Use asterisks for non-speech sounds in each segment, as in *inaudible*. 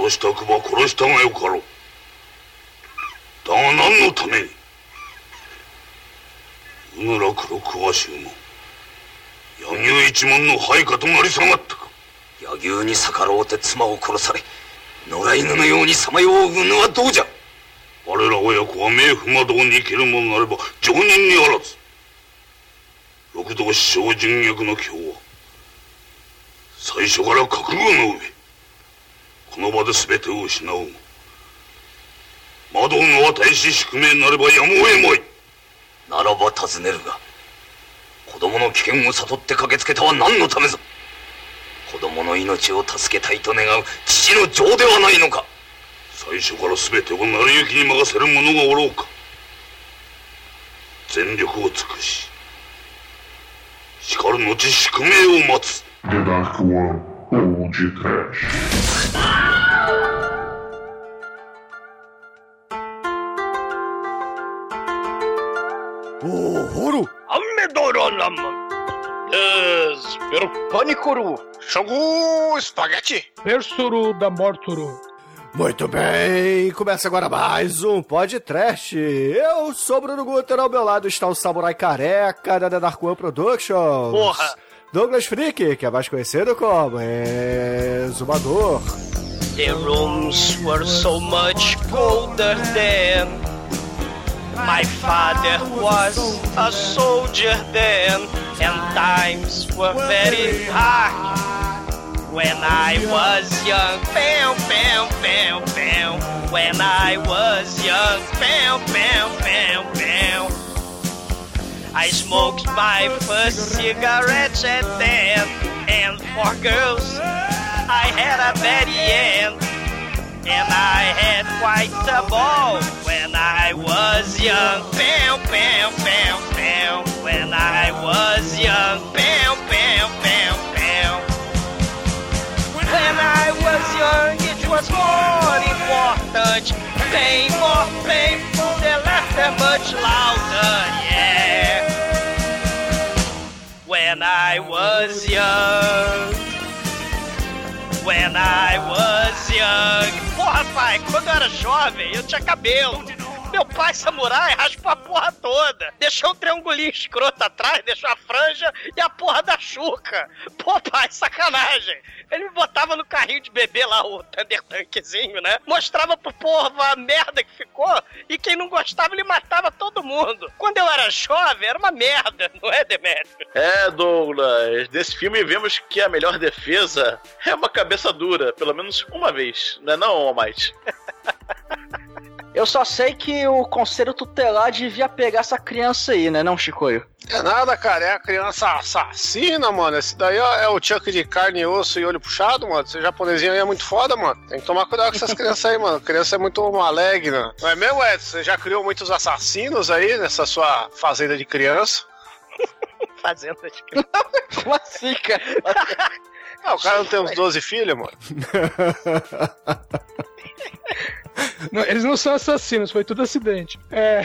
殺したくば殺したがよかろう。だが何のために？うぬら黒桑衆も柳生一門の配下となり下がったか。柳生に逆らうて妻を殺され野良犬のようにさまよううぬはどうじゃ。我ら親子は冥府魔道に生きるものなれば常人にあらず。六道師匠人脈の今日は最初から覚悟の上この場で全てを失う。も魔道の与えし宿命なればやむを得まい。ならば尋ねるが子供の危険を悟って駆けつけたは何のためぞ。子供の命を助けたいと願う父の情ではないのか。最初から全てを成り行きに任せる者がおろうか。全力を尽くししかる後宿命を待つ Old Trash. Uhuru! Amedoronaman! Esperpânicuru! Shogu Espaguete! Persuru da Morturu! Muito bem, começa agora mais um podcast. Eu sou Bruno Guter, ao meu lado está o Samurai Careca da Dark One Productions. Porra! Douglas Freak, que é mais conhecido como Exumador. The rooms were so much colder then. My father was a soldier then, and times were very hard. When I was young, bam, bam, bam, bam. When I was young, bam, bam, bam, bam. I smoked my first cigarette at then, and for girls, I had a very end. And I had quite a ball when I was young. Bam, bam, bam, bam. When I was young. Bam, bam, bam, bam. When I was young, it was more important. Pain, more painful, the laughter much louder, yeah. When I was young. When I was young. Porra, pai, quando eu era jovem, eu tinha cabelo. Meu pai, samurai, raspou a porra toda. Deixou um triangulinho escroto atrás, deixou a franja e a porra da chuca. Pô, pai, sacanagem. Ele me botava no carrinho de bebê lá, o Thunder Tankzinho, né? Mostrava pro povo a merda que ficou e quem não gostava, ele matava todo mundo. Quando eu era jovem, era uma merda, *laughs* não é, Demetrio? É, Douglas, nesse filme vemos que a melhor defesa é uma cabeça dura, pelo menos uma vez, não é não, Almighty? *laughs* Eu só sei que o conselho tutelar devia pegar essa criança aí, né, não, Chicoio? É nada, cara. É a criança assassina, mano. Esse daí ó, é o Chuck de carne, osso e olho puxado, mano. Esse japonesinho aí é muito foda, mano. Tem que tomar cuidado com essas *laughs* crianças aí, mano. Criança é muito maligna. Não é mesmo, Edson? Você já criou muitos assassinos aí nessa sua fazenda de criança? *laughs* Fazenda de *laughs* criança. Como assim, cara? Ah, o cara não tem uns 12 filhos, mano? *laughs* Não, eles não são assassinos, foi tudo acidente. É.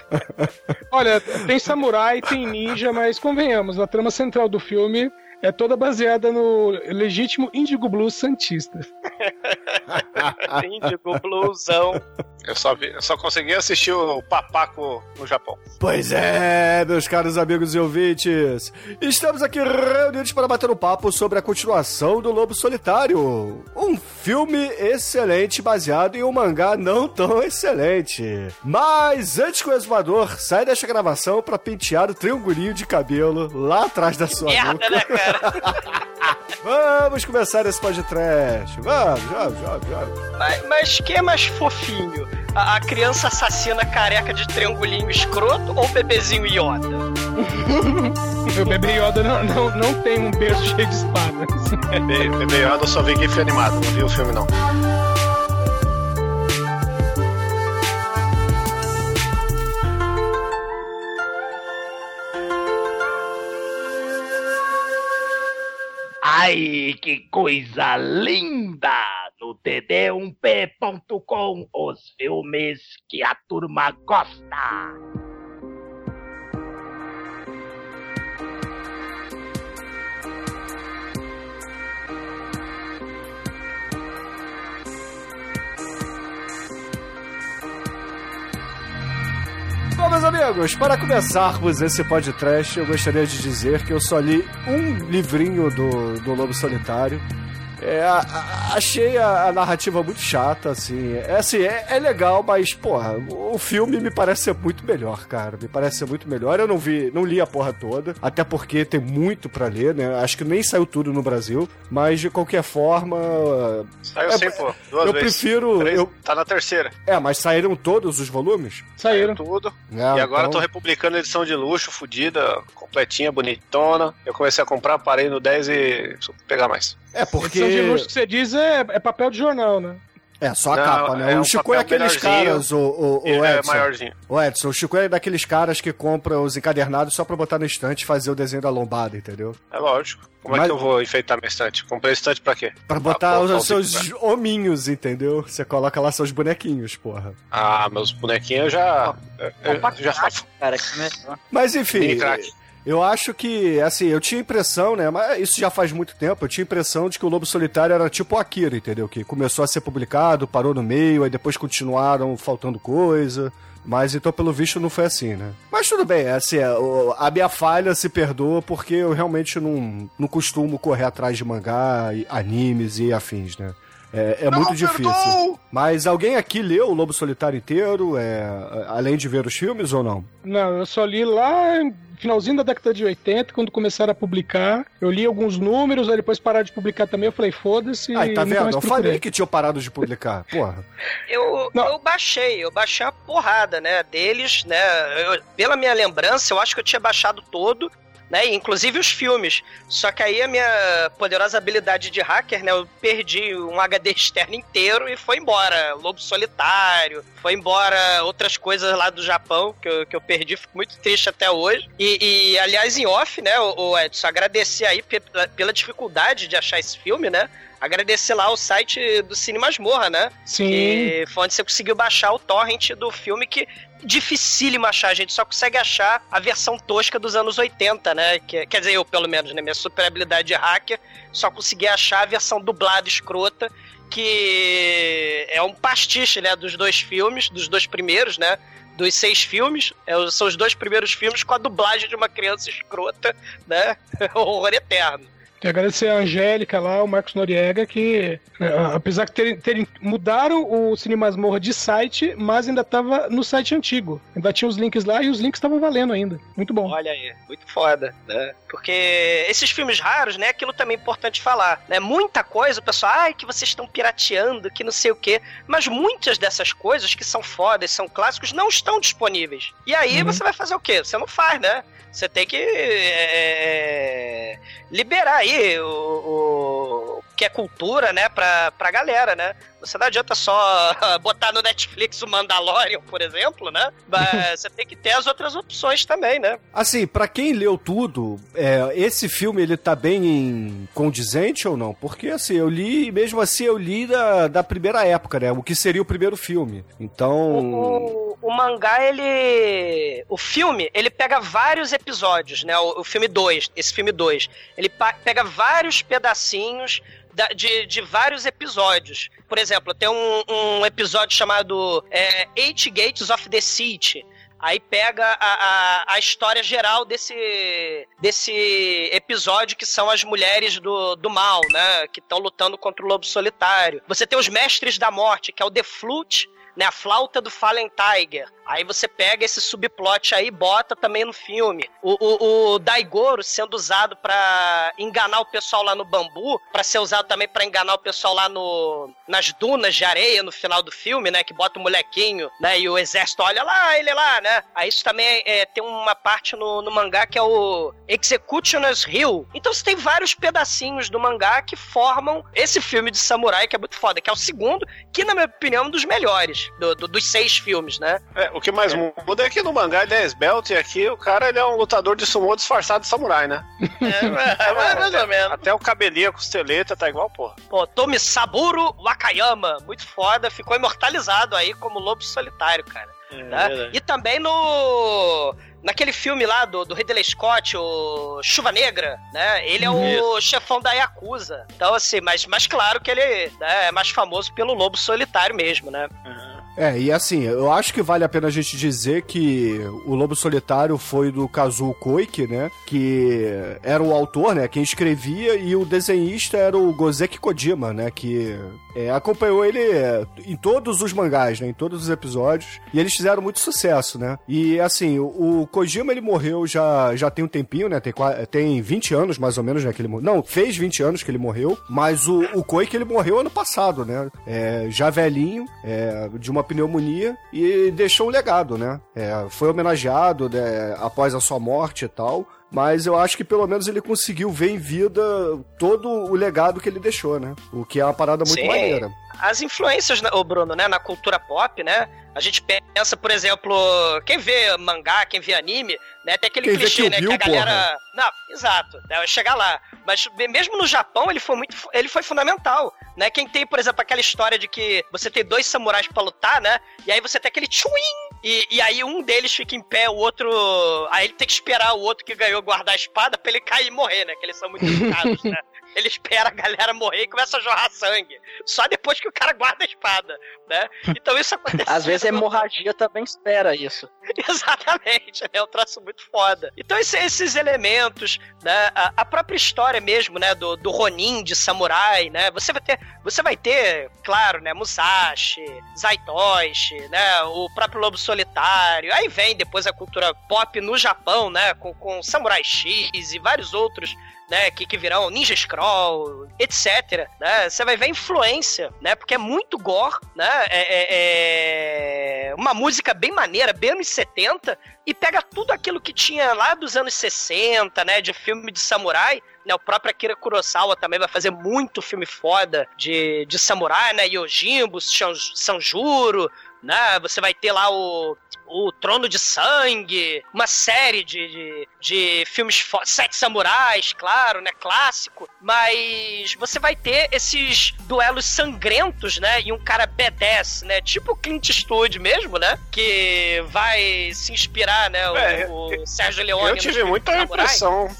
*laughs* Olha, tem samurai, tem ninja, mas convenhamos, a trama central do filme é toda baseada no legítimo Indigo Blues Santista. *laughs* Índigo blusão. Eu só, vi, eu só consegui assistir o Papaco no Japão. Pois é, meus caros amigos e ouvintes, estamos aqui reunidos para bater um papo sobre a continuação do Lobo Solitário. Um filme excelente baseado em um mangá não tão excelente. Mas antes que o exumador saia desta gravação para pentear o triangulinho de cabelo lá atrás da sua Merda, nuca. né, cara? *laughs* Vamos começar esse podcast. Vamos, vamos, vamos, vamos. Mas, mas quem é mais fofinho? A, a criança assassina careca de triangulinho escroto ou o bebezinho Yoda? *laughs* Meu bebê Yoda não, não, não tem um berço cheio de espadas. Bebê Bebê Yoda, só vi GIF animado, não vi o filme não. Ai, que coisa linda! No td1p.com, os filmes que a turma gosta. Bom, meus amigos, para começarmos esse podcast, eu gostaria de dizer que eu só li um livrinho do, do Lobo Solitário. É, a- a- achei a, a narrativa muito chata, assim. É, assim, é, é legal, mas, porra, o filme me parece ser muito melhor, cara. Me parece ser muito melhor. Eu não vi, não li a porra toda, até porque tem muito pra ler, né? Acho que nem saiu tudo no Brasil, mas de qualquer forma. Saiu é- sim, pô. Duas eu vezes. prefiro. Três- eu- Tá na terceira. é, mas saíram todos os volumes? Saíram. Tudo. É, e agora então- tô republicando a edição de luxo, fodida, completinha, bonitona. Eu comecei a comprar, parei no 10 e preciso pegar mais. É, porque. Edição de luxo que você diz é, é papel de jornal, né? É, só a Não, capa, né? é o um Chico é aqueles caras, o, o, o é Edson. maiorzinho. O Edson, o Chico é daqueles caras que compra os encadernados só pra botar no estante e fazer o desenho da lombada, entendeu? É lógico. Como é Mas- que eu vou enfeitar minha estante? Comprei estante pra quê? Pra botar Ah, os, botar seus zíper. hominhos, entendeu? Você coloca lá seus bonequinhos, porra. Ah, meus bonequinhos eu já. eu- eu já. Cara, que. Mas enfim, Mini crack. Eu acho que, assim, eu tinha impressão, né? Mas isso já faz muito tempo, eu tinha impressão de que o Lobo Solitário era tipo o Akira, entendeu? Que começou a ser publicado, parou no meio, aí depois continuaram faltando coisa. Mas então, pelo visto, não foi assim, né? Mas tudo bem, assim, é, a minha falha se perdoa porque eu realmente não, não costumo correr atrás de mangá, animes e afins, né? É, é muito difícil. Mas alguém aqui leu o Lobo Solitário inteiro, é, além de ver os filmes ou não? Não, eu só li lá no finalzinho da década de 80, quando começaram a publicar. Eu li alguns números, aí depois pararam de publicar também. Eu falei, foda-se. Aí, tá vendo? Eu falei que tinha parado de publicar. *laughs* Porra. Eu, Não. eu baixei, eu baixei a porrada, né, deles, né, eu- pela minha lembrança, eu acho que eu tinha baixado todo, né, inclusive os filmes, só que aí a minha poderosa habilidade de hacker, né, eu perdi um HD *laughs* externo inteiro e foi embora, Lobo Solitário, foi embora outras coisas lá do Japão que eu, que eu perdi, fico muito triste até hoje, e, e, aliás, em off, né, o, o Edson, agradecer aí pe- pela dificuldade de achar esse filme, né, agradecer lá o site do Cine Masmorra, né, Sim. que foi onde você conseguiu baixar o torrent do filme que dificílimo achar, a gente só consegue achar a versão tosca dos anos 80, né? Que, quer dizer, eu pelo menos, né? Minha super habilidade de hacker, só consegui achar a versão dublada escrota, que é um pastiche, né? Dos dois filmes, dos dois primeiros, né? Dos seis filmes, é, são os dois primeiros filmes com a dublagem de uma criança escrota, né? *laughs* Horror eterno. Quero agradecer a Angélica lá, o Marcos Noriega, que né, apesar de terem, terem mudaram o Cine Masmorra de site, mas ainda tava no site antigo. Ainda tinha os links lá e os links estavam valendo ainda. Muito bom. Olha aí, muito foda, né? Porque esses filmes raros, né? Aquilo também é importante falar, né? Muita coisa, o pessoal, ai, que vocês estão pirateando, que não sei o quê. Mas muitas dessas coisas que são fodas, são clássicos, não estão disponíveis. E aí Uhum. você vai fazer o quê? Você não faz, né? Você tem que é, liberar aí o, o que é cultura, né, pra, pra galera, né? Você não adianta só *laughs* botar no Netflix o Mandalorian, por exemplo, né? Mas *laughs* você tem que ter as outras opções também, né? Assim, pra quem leu tudo, é, esse filme ele tá bem em condizente ou não? Porque assim, eu li, mesmo assim, eu li da, da primeira época, né? O que seria o primeiro filme. Então. O, o mangá, ele. O filme, ele pega vários episódios, né? O, o filme 2, esse filme 2. Ele pega vários pedacinhos da- de, de vários episódios. Por exemplo, tem um, um episódio chamado é, Eight Gates of the City. Aí pega a, a, a história geral desse, desse episódio, que são as mulheres do, do mal, né? Que estão lutando contra o lobo solitário. Você tem os Mestres da Morte, que é o The Flute, né, a flauta do Fallen Tiger. Aí você pega esse subplot aí bota também no filme. O, o, o Daigoro sendo usado pra enganar o pessoal lá no bambu, pra ser usado também pra enganar o pessoal lá no nas dunas de areia no final do filme, né, que bota o molequinho, né, e o exército olha lá, ele lá, né. Aí isso também é, tem uma parte no, no mangá que é o Executioner's Hill. Então você tem vários pedacinhos do mangá que formam esse filme de samurai que é muito foda, que é o segundo, que na minha opinião é um dos melhores do- do- dos seis filmes, né. É, o que mais muda é que no mangá ele é esbelto e aqui o cara ele é um lutador de sumô disfarçado de samurai, né? É, é, *laughs* mais ou menos. Até o cabelinho, a costeleta tá igual, porra. Pô, Tomi Saburo Wakayama, muito foda, ficou imortalizado aí como lobo solitário, cara. tá? verdade. E também no. Naquele filme lá do, do Ridley Scott, o Chuva Negra, né? Ele é o chefão da Yakuza. Então, assim, mas, mas claro que ele né, é mais famoso pelo lobo solitário mesmo, né? É, e assim, eu acho que vale a pena a gente dizer que o Lobo Solitário foi do Kazuo Koike, né? Que era o autor, né? Quem escrevia, e o desenhista era o Gozeki Kojima, né? Que é, acompanhou ele é, em todos os mangás, né? Em todos os episódios. E eles fizeram muito sucesso, né? E assim, o, o Kojima ele morreu já, já tem um tempinho, né? Tem, tem 20 anos mais ou menos, né? Que ele. Não, fez 20 anos que ele morreu. Mas o, o Koike ele morreu ano passado, né? É, já velhinho, é, de uma pneumonia e deixou um legado, né? É, foi homenageado né, após a sua morte e tal. Mas eu acho que pelo menos ele conseguiu ver em vida todo o legado que ele deixou, né? O que é uma parada muito Sim. maneira. As influências, né, ô Bruno, né, na cultura pop, né? A gente pensa, por exemplo, quem vê mangá, quem vê anime, né? Tem aquele Quem clichê, né? Bill, que a galera. Não, exato, né, chegar lá. Mas mesmo no Japão, ele foi muito. Ele foi fundamental. Né? Quem tem, por exemplo, aquela história de que você tem dois samurais pra lutar, né? E aí você tem aquele tchuim! E, e aí um deles fica em pé, o outro. Aí ele tem que esperar o outro que ganhou guardar a espada pra ele cair e morrer, né? Que eles são muito educados, né? *laughs* Ele espera a galera morrer e começa a jorrar sangue. Só depois que o cara guarda a espada, né? Então isso acontece. Às vezes *laughs* a hemorragia também espera isso. Exatamente, é um traço muito foda. Então esse- esses elementos, né, a, a própria história mesmo, né, do, do Ronin de samurai, né, você vai ter, você vai ter, claro, né, Musashi, Zaitoshi, né, o próprio Lobo Solitário, aí vem depois a cultura pop no Japão, né, com, com Samurai X e vários outros né, que, que virão Ninja Scroll, etc, né, você vai ver a influência, né, porque é muito gore, né, é, é- é uma música bem maneira, bem anos 70, e pega tudo aquilo que tinha lá dos anos 60, né, de filme de samurai, né, o próprio Akira Kurosawa também vai fazer muito filme foda de, de samurai, né, Yojimbo, Sanjuro, né, você vai ter lá o o Trono de Sangue, uma série de, de, de filmes Sete Samurais, claro, né? Clássico. Mas você vai ter esses duelos sangrentos, né? E um cara B10, né? Tipo o Clint Eastwood mesmo, né? Que vai se inspirar, né? O, É, o Sérgio Leone. Eu tive muita samurai. impressão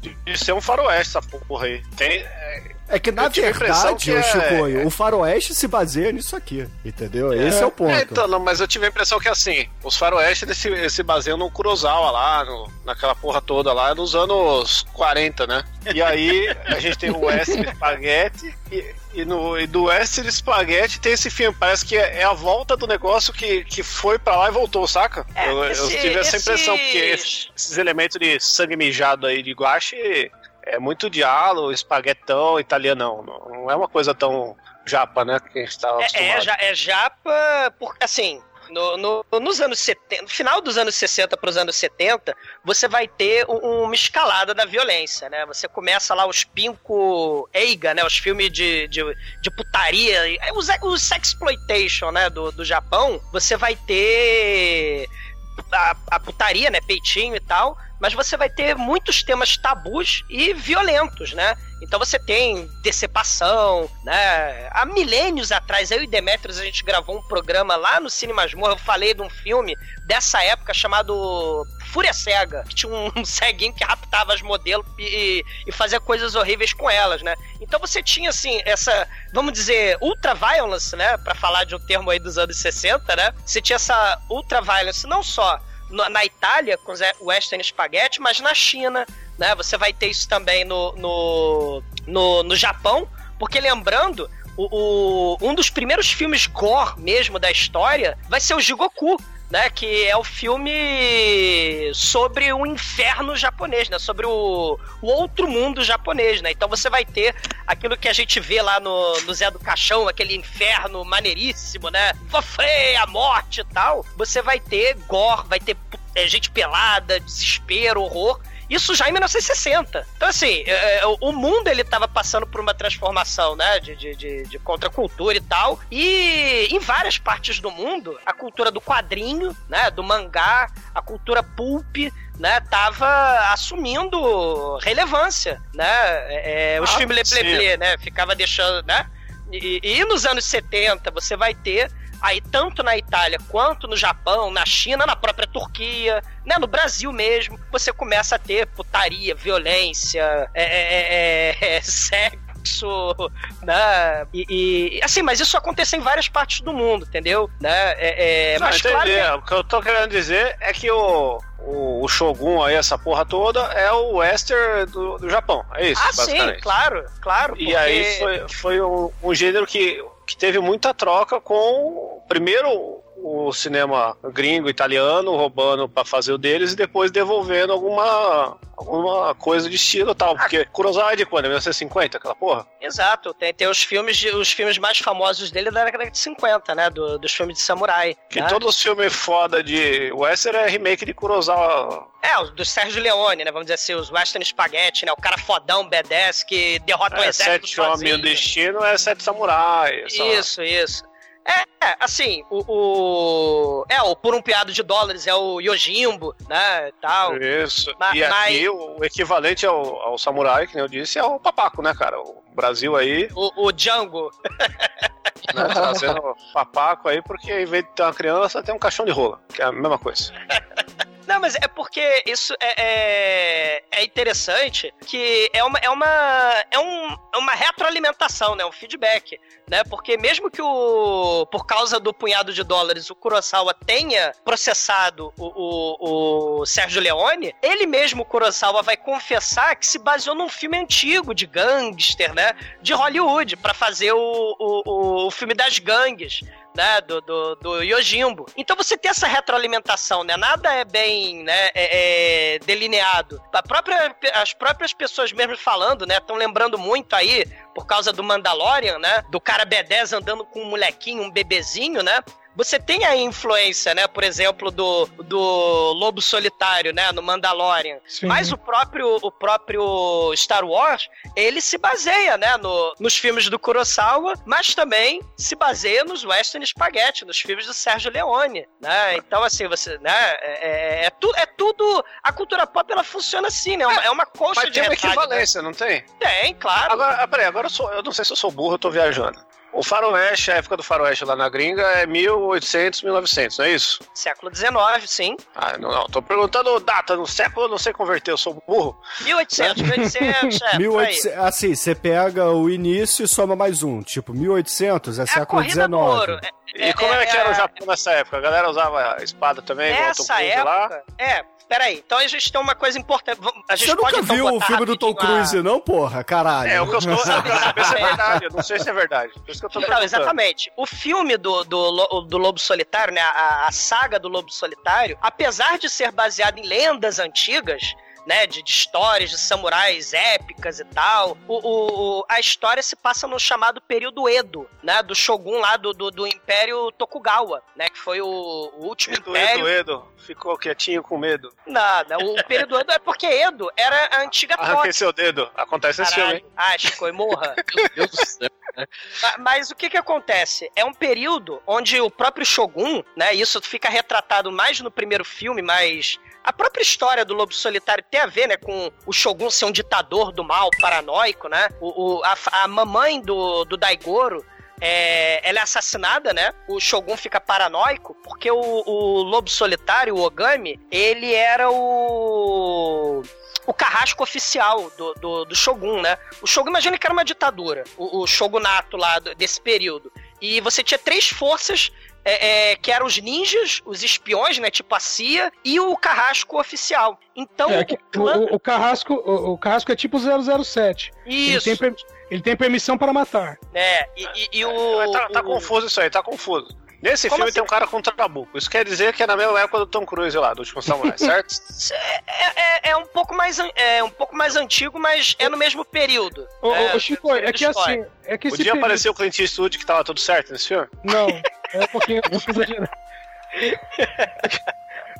de, de ser um faroeste essa porra aí. Tem, É que na Eu verdade, que é- Chicoio, o faroeste se baseia nisso aqui, entendeu? Esse é o ponto. É, então, não, mas eu tive a impressão que assim, os faroeste eles se, eles se baseiam no Kurosawa lá, no- naquela porra toda lá, nos anos 40, né? E aí a gente tem o Western Spaghetti e, e no, e do Western Spaghetti tem esse filme, parece que é, é a volta do negócio que, que foi pra lá e voltou, saca? É, eu, eu esse- tive essa impressão, esses- porque esses, esses elementos de sangue mijado aí de guache é muito diálogo, espaguetão, italianão. Não, é uma coisa tão japa, né? Que a gente tá É, acostumado. é, é japa, porque assim, no, no- nos anos 70, no final dos anos 60 para os anos 70, você vai ter um- uma escalada da violência, né? Você começa lá os Pinko Eiga, né? Os filmes de, de, de putaria, e- os, os sexploitation, né? Do, do Japão, você vai ter a, a putaria, né? Peitinho e tal. Mas você vai ter muitos temas tabus e violentos, né? Então você tem decepção, né? Há milênios atrás, eu e Demetrius, a gente gravou um programa lá no Cine Masmorra, eu falei de um filme dessa época chamado Fúria Cega, que tinha *laughs* um ceguinho que raptava as modelos e, e fazia coisas horríveis com elas, né? Então você tinha, assim, essa, vamos dizer, ultra violence, né? Pra falar de um termo aí dos anos 60, né? Você tinha essa ultra violence não só na Itália, com os Western Spaghetti, mas na China, né? Você vai ter isso também no, no, no, no Japão, porque lembrando, o, o- um dos primeiros filmes gore mesmo da história vai ser o Jigoku, né? Que é o filme sobre o inferno japonês, né? Sobre o, o outro mundo japonês, né? Então você vai ter aquilo que a gente vê lá no, no Zé do Caixão, aquele inferno maneiríssimo, né? Fofê, a morte e tal. Você vai ter gore, vai ter é, gente pelada, desespero, horror. Isso já em 1960. Então, assim, é, é, o mundo ele tava passando por uma transformação, né? De, de, de, de contracultura e tal. E em várias partes do mundo, a cultura do quadrinho, né? Do mangá, a cultura pulp, né? Tava assumindo relevância, né? É, é, os Ah, filmes Le sim. Ple Ple, né? Ficava deixando, né? E, e nos anos 70 você vai ter aí tanto na Itália quanto no Japão, na China, na própria Turquia, né, no Brasil mesmo, você começa a ter putaria, violência, é, é, é, é, sexo, *laughs* sexo, né? E, e- assim, mas isso acontece em várias partes do mundo, entendeu? Né? É, é, Não, mas claro que- O que eu tô querendo dizer é que o, o, o Shogun aí, essa porra toda, é o western do, do Japão. É isso, Ah, sim, basicamente. claro, claro. E porque- aí foi, foi um, um gênero que, que teve muita troca com, primeiro, o cinema gringo, italiano, roubando pra fazer o deles e depois devolvendo alguma, alguma coisa de estilo e tal. Porque Kurosawa é de quando? É 1950, aquela porra? Exato, tem, tem os filmes de- os filmes mais famosos dele da década de 50, né? do- dos filmes de samurai. Que né? todos os filmes foda de western é remake de Kurosawa. É, os do Sérgio Leone, né? Vamos dizer assim, os Western Spaghetti, né? O cara fodão, B10, que derrota o É, exército Sete Homens e o Destino é Sete Samurais. lá. Isso, isso. É, assim, o, o- É, o Por um Piado de Dólares é o Yojimbo, né? Tal. Isso. Ma- e aqui o equivalente ao, ao samurai, que nem eu disse, é o papaco, né, cara? O Brasil aí, O, o Django. *laughs* né, trazendo papaco aí, porque em vez de ter uma criança, tem um caixão de rola, que é a mesma coisa. *laughs* Não, mas é porque isso é, é, é interessante que é uma, é uma, é um, é uma retroalimentação, né? Um feedback, né? Porque mesmo que o, por causa do punhado de dólares, o Kurosawa tenha processado o, o, o Sérgio Leone, ele mesmo, o Kurosawa, vai confessar que se baseou num filme antigo de gangster, né? De Hollywood, pra fazer o, o, o filme das gangues né, do, do, do Yojimbo. Então você tem essa retroalimentação, né? Nada é bem né, é- é delineado. Própria, as próprias pessoas mesmo falando, né? Estão lembrando muito aí, por causa do Mandalorian, né? Do cara B10 andando com um molequinho, um bebezinho, né? Você tem a influência, né? Por exemplo, do, do Lobo Solitário, né? No Mandalorian. Sim. Mas o próprio, o próprio Star Wars, ele se baseia, né? No, nos filmes do Kurosawa, mas também se baseia nos Western Spaghetti, nos filmes do Sérgio Leone, né? Então, assim, você, né? É, é, é, tu, é tudo... A cultura pop, ela funciona assim, né? É uma, é uma colcha Mas de tem uma retalho, equivalência, não tem? né? Tem, claro. Agora, ah, peraí, agora eu, sou, eu não sei se eu sou burro, eu tô viajando. O faroeste, a época do faroeste lá na gringa é 1800, 1900, não é isso? Século XIX, sim. Ah, não, não, tô perguntando data, no século eu não sei converter, eu sou burro. 1800, 1800, é, por aí. 1800, assim, você pega o início e soma mais um. Tipo, 1800 é, É século. XIX. É- E como é, que é- era o Japão nessa época? A galera usava espada também, igual o Tom Nessa Cruise lá? época. É, peraí. Então a gente tem uma coisa importante. A gente Você pode nunca então viu o filme do Tom Cruise, não, porra? Caralho. É, o que eu, estou, eu quero saber se é verdade, eu não sei se é verdade. Por isso que eu tô Então, exatamente. O filme do, do, do Lobo Solitário, né? A, a saga do Lobo Solitário, apesar de ser baseado em lendas antigas. Né, de, de histórias de samurais épicas e tal. O, o- o- a história se passa no chamado período Edo, né? Do Shogun lá do, do, do Império Tokugawa, né? Que foi o, o último Edo, império. Edo, Edo, ficou quietinho com medo. Nada, o período Edo é porque Edo era a antiga Arranquei Tóquio. seu dedo. Acontece nesse filme, hein? Caralho. Ah, Chico, e morra. *laughs* Meu Deus do céu. Ma- Mas o que que acontece? É um período onde o próprio Shogun, né? Isso fica retratado mais no primeiro filme, mas a própria história do Lobo Solitário tem a ver, né, com o Shogun ser um ditador do mal, paranoico, né? O, o- a, a mamãe do, do Daigoro é, ela é assassinada, né? O Shogun fica paranoico porque o, o Lobo Solitário, o Ogami, ele era o o carrasco oficial do, do, do Shogun, né? O Shogun, imagina que era uma ditadura, o, o Shogunato lá desse período. E você tinha três forças é, é, que eram os ninjas, os espiões, né? Tipo a CIA, e o carrasco oficial. Então, É, o clã... o- o carrasco, o, o carrasco é tipo 007. Ele Isso, tem, per- ele tem permissão para matar. né? E, e- e o... Mas tá, tá confuso isso aí, tá confuso. Nesse Como filme assim? tem um cara com trabuco. Isso quer dizer que é na mesma época do Tom Cruise lá, do Último Samurai, *laughs* certo? É, é- é um pouco mais é um pouco mais antigo, mas é no mesmo período. Ô, ô, é, ô, Chico, é que história. assim, é que esse Podia período- aparecer o Clint Eastwood que tava tudo certo nesse filme? Não, é um pouquinho, um pouquinho exagerado.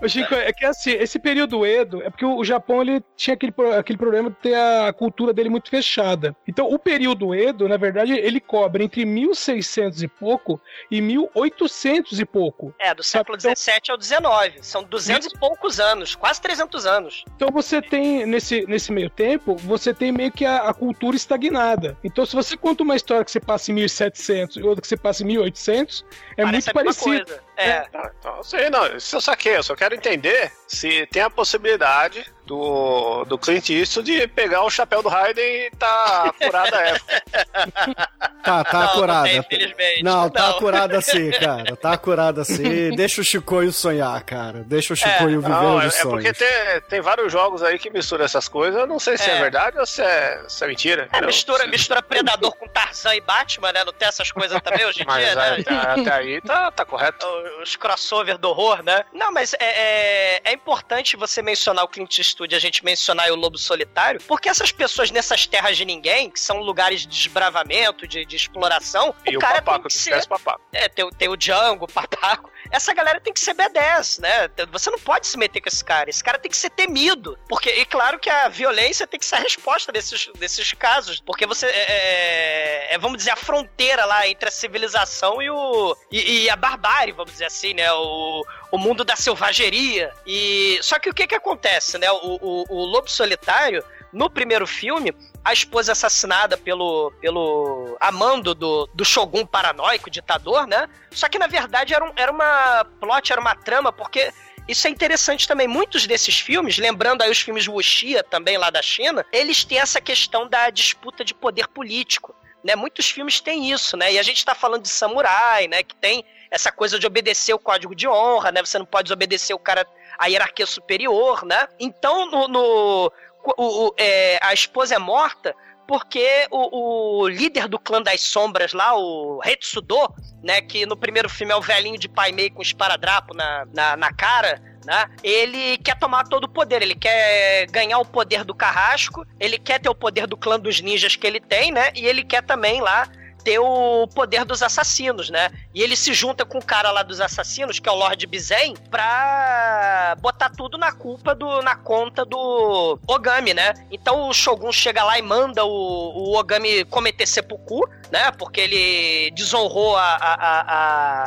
Ô, Chico, é que assim, esse período Edo é porque o Japão ele tinha aquele, aquele problema de ter a cultura dele muito fechada. Então, o período Edo, na verdade, ele cobre entre 1600 e pouco e 1800 e pouco. É, do século XVII ao XIX. São 200 e poucos anos, quase 300 anos. Então você tem, nesse, nesse meio tempo, você tem meio que a, a cultura estagnada. Então se você conta uma história que você passa em 1700 e outra que você passa em 1800, é Parece muito parecido. coisa. É. Então, eu sei, não, isso eu saquei, eu só quero entender se tem a possibilidade do, do Clint Eastwood pegar o chapéu do Raiden e tá curada a época. *laughs* Tá, tá Não, acurada. não tem, infelizmente. Não, tá Não. acurada sim, cara. Tá acurada sim. *laughs* Deixa o Chicoio sonhar, cara. Deixa o Chicoio viver Não, os é, é sonhos. porque tem, tem vários jogos aí que misturam essas coisas. Eu não sei se é, É. verdade ou se é, se é mentira. É, Não. mistura, mistura Predador com Tarzan e Batman, né? Não tem essas coisas também hoje em Mas dia, né? até, até aí tá, tá correto. os crossover do horror, né? Não, mas é, é, é importante você mencionar o Clint Eastwood, a gente mencionar o Lobo Solitário, porque essas pessoas nessas terras de ninguém, que são lugares de desbravamento, de, de exploração, E o cara papaco, tem que ser... o papaco. É, tem, o- tem o Django, o Papaco. Essa galera tem que ser B10, né? Você não pode se meter com esse cara. Esse cara tem que ser temido. Porque, e claro que a violência tem que ser a resposta desses, desses casos. Porque você. É, é- é, vamos dizer, a fronteira lá entre a civilização e o. E, e a barbárie, vamos dizer assim, né? O, o mundo da selvageria. E. Só que o que que acontece, né? O, o, o Lobo Solitário. No primeiro filme, a esposa assassinada pelo, pelo amando do, do Shogun paranoico, ditador, né? Só que na verdade era, um, era uma plot, era uma trama, porque isso é interessante também. Muitos desses filmes, lembrando aí os filmes Wuxia também lá da China, eles têm essa questão da disputa de poder político. Né? Muitos filmes têm isso, né? E a gente tá falando de samurai, né? Que tem essa coisa de obedecer o código de honra, né? Você não pode desobedecer o cara, a hierarquia superior, né? Então, no, no- o- o- é, a esposa é morta porque o, o líder do clã das sombras lá, o Retsudo, né, que no primeiro filme é o velhinho de pai meio com esparadrapo na, na, na cara, né, ele quer tomar todo o poder, ele quer ganhar o poder do carrasco, ele quer ter o poder do clã dos ninjas que ele tem, né, e ele quer também lá ter o poder dos assassinos, né? E ele se junta com o cara lá dos assassinos, que é o Lord Bizen, pra botar tudo na culpa do na conta do Ogami, né? Então o Shogun chega lá e manda o, o Ogami cometer seppuku, né? Porque ele desonrou a, a-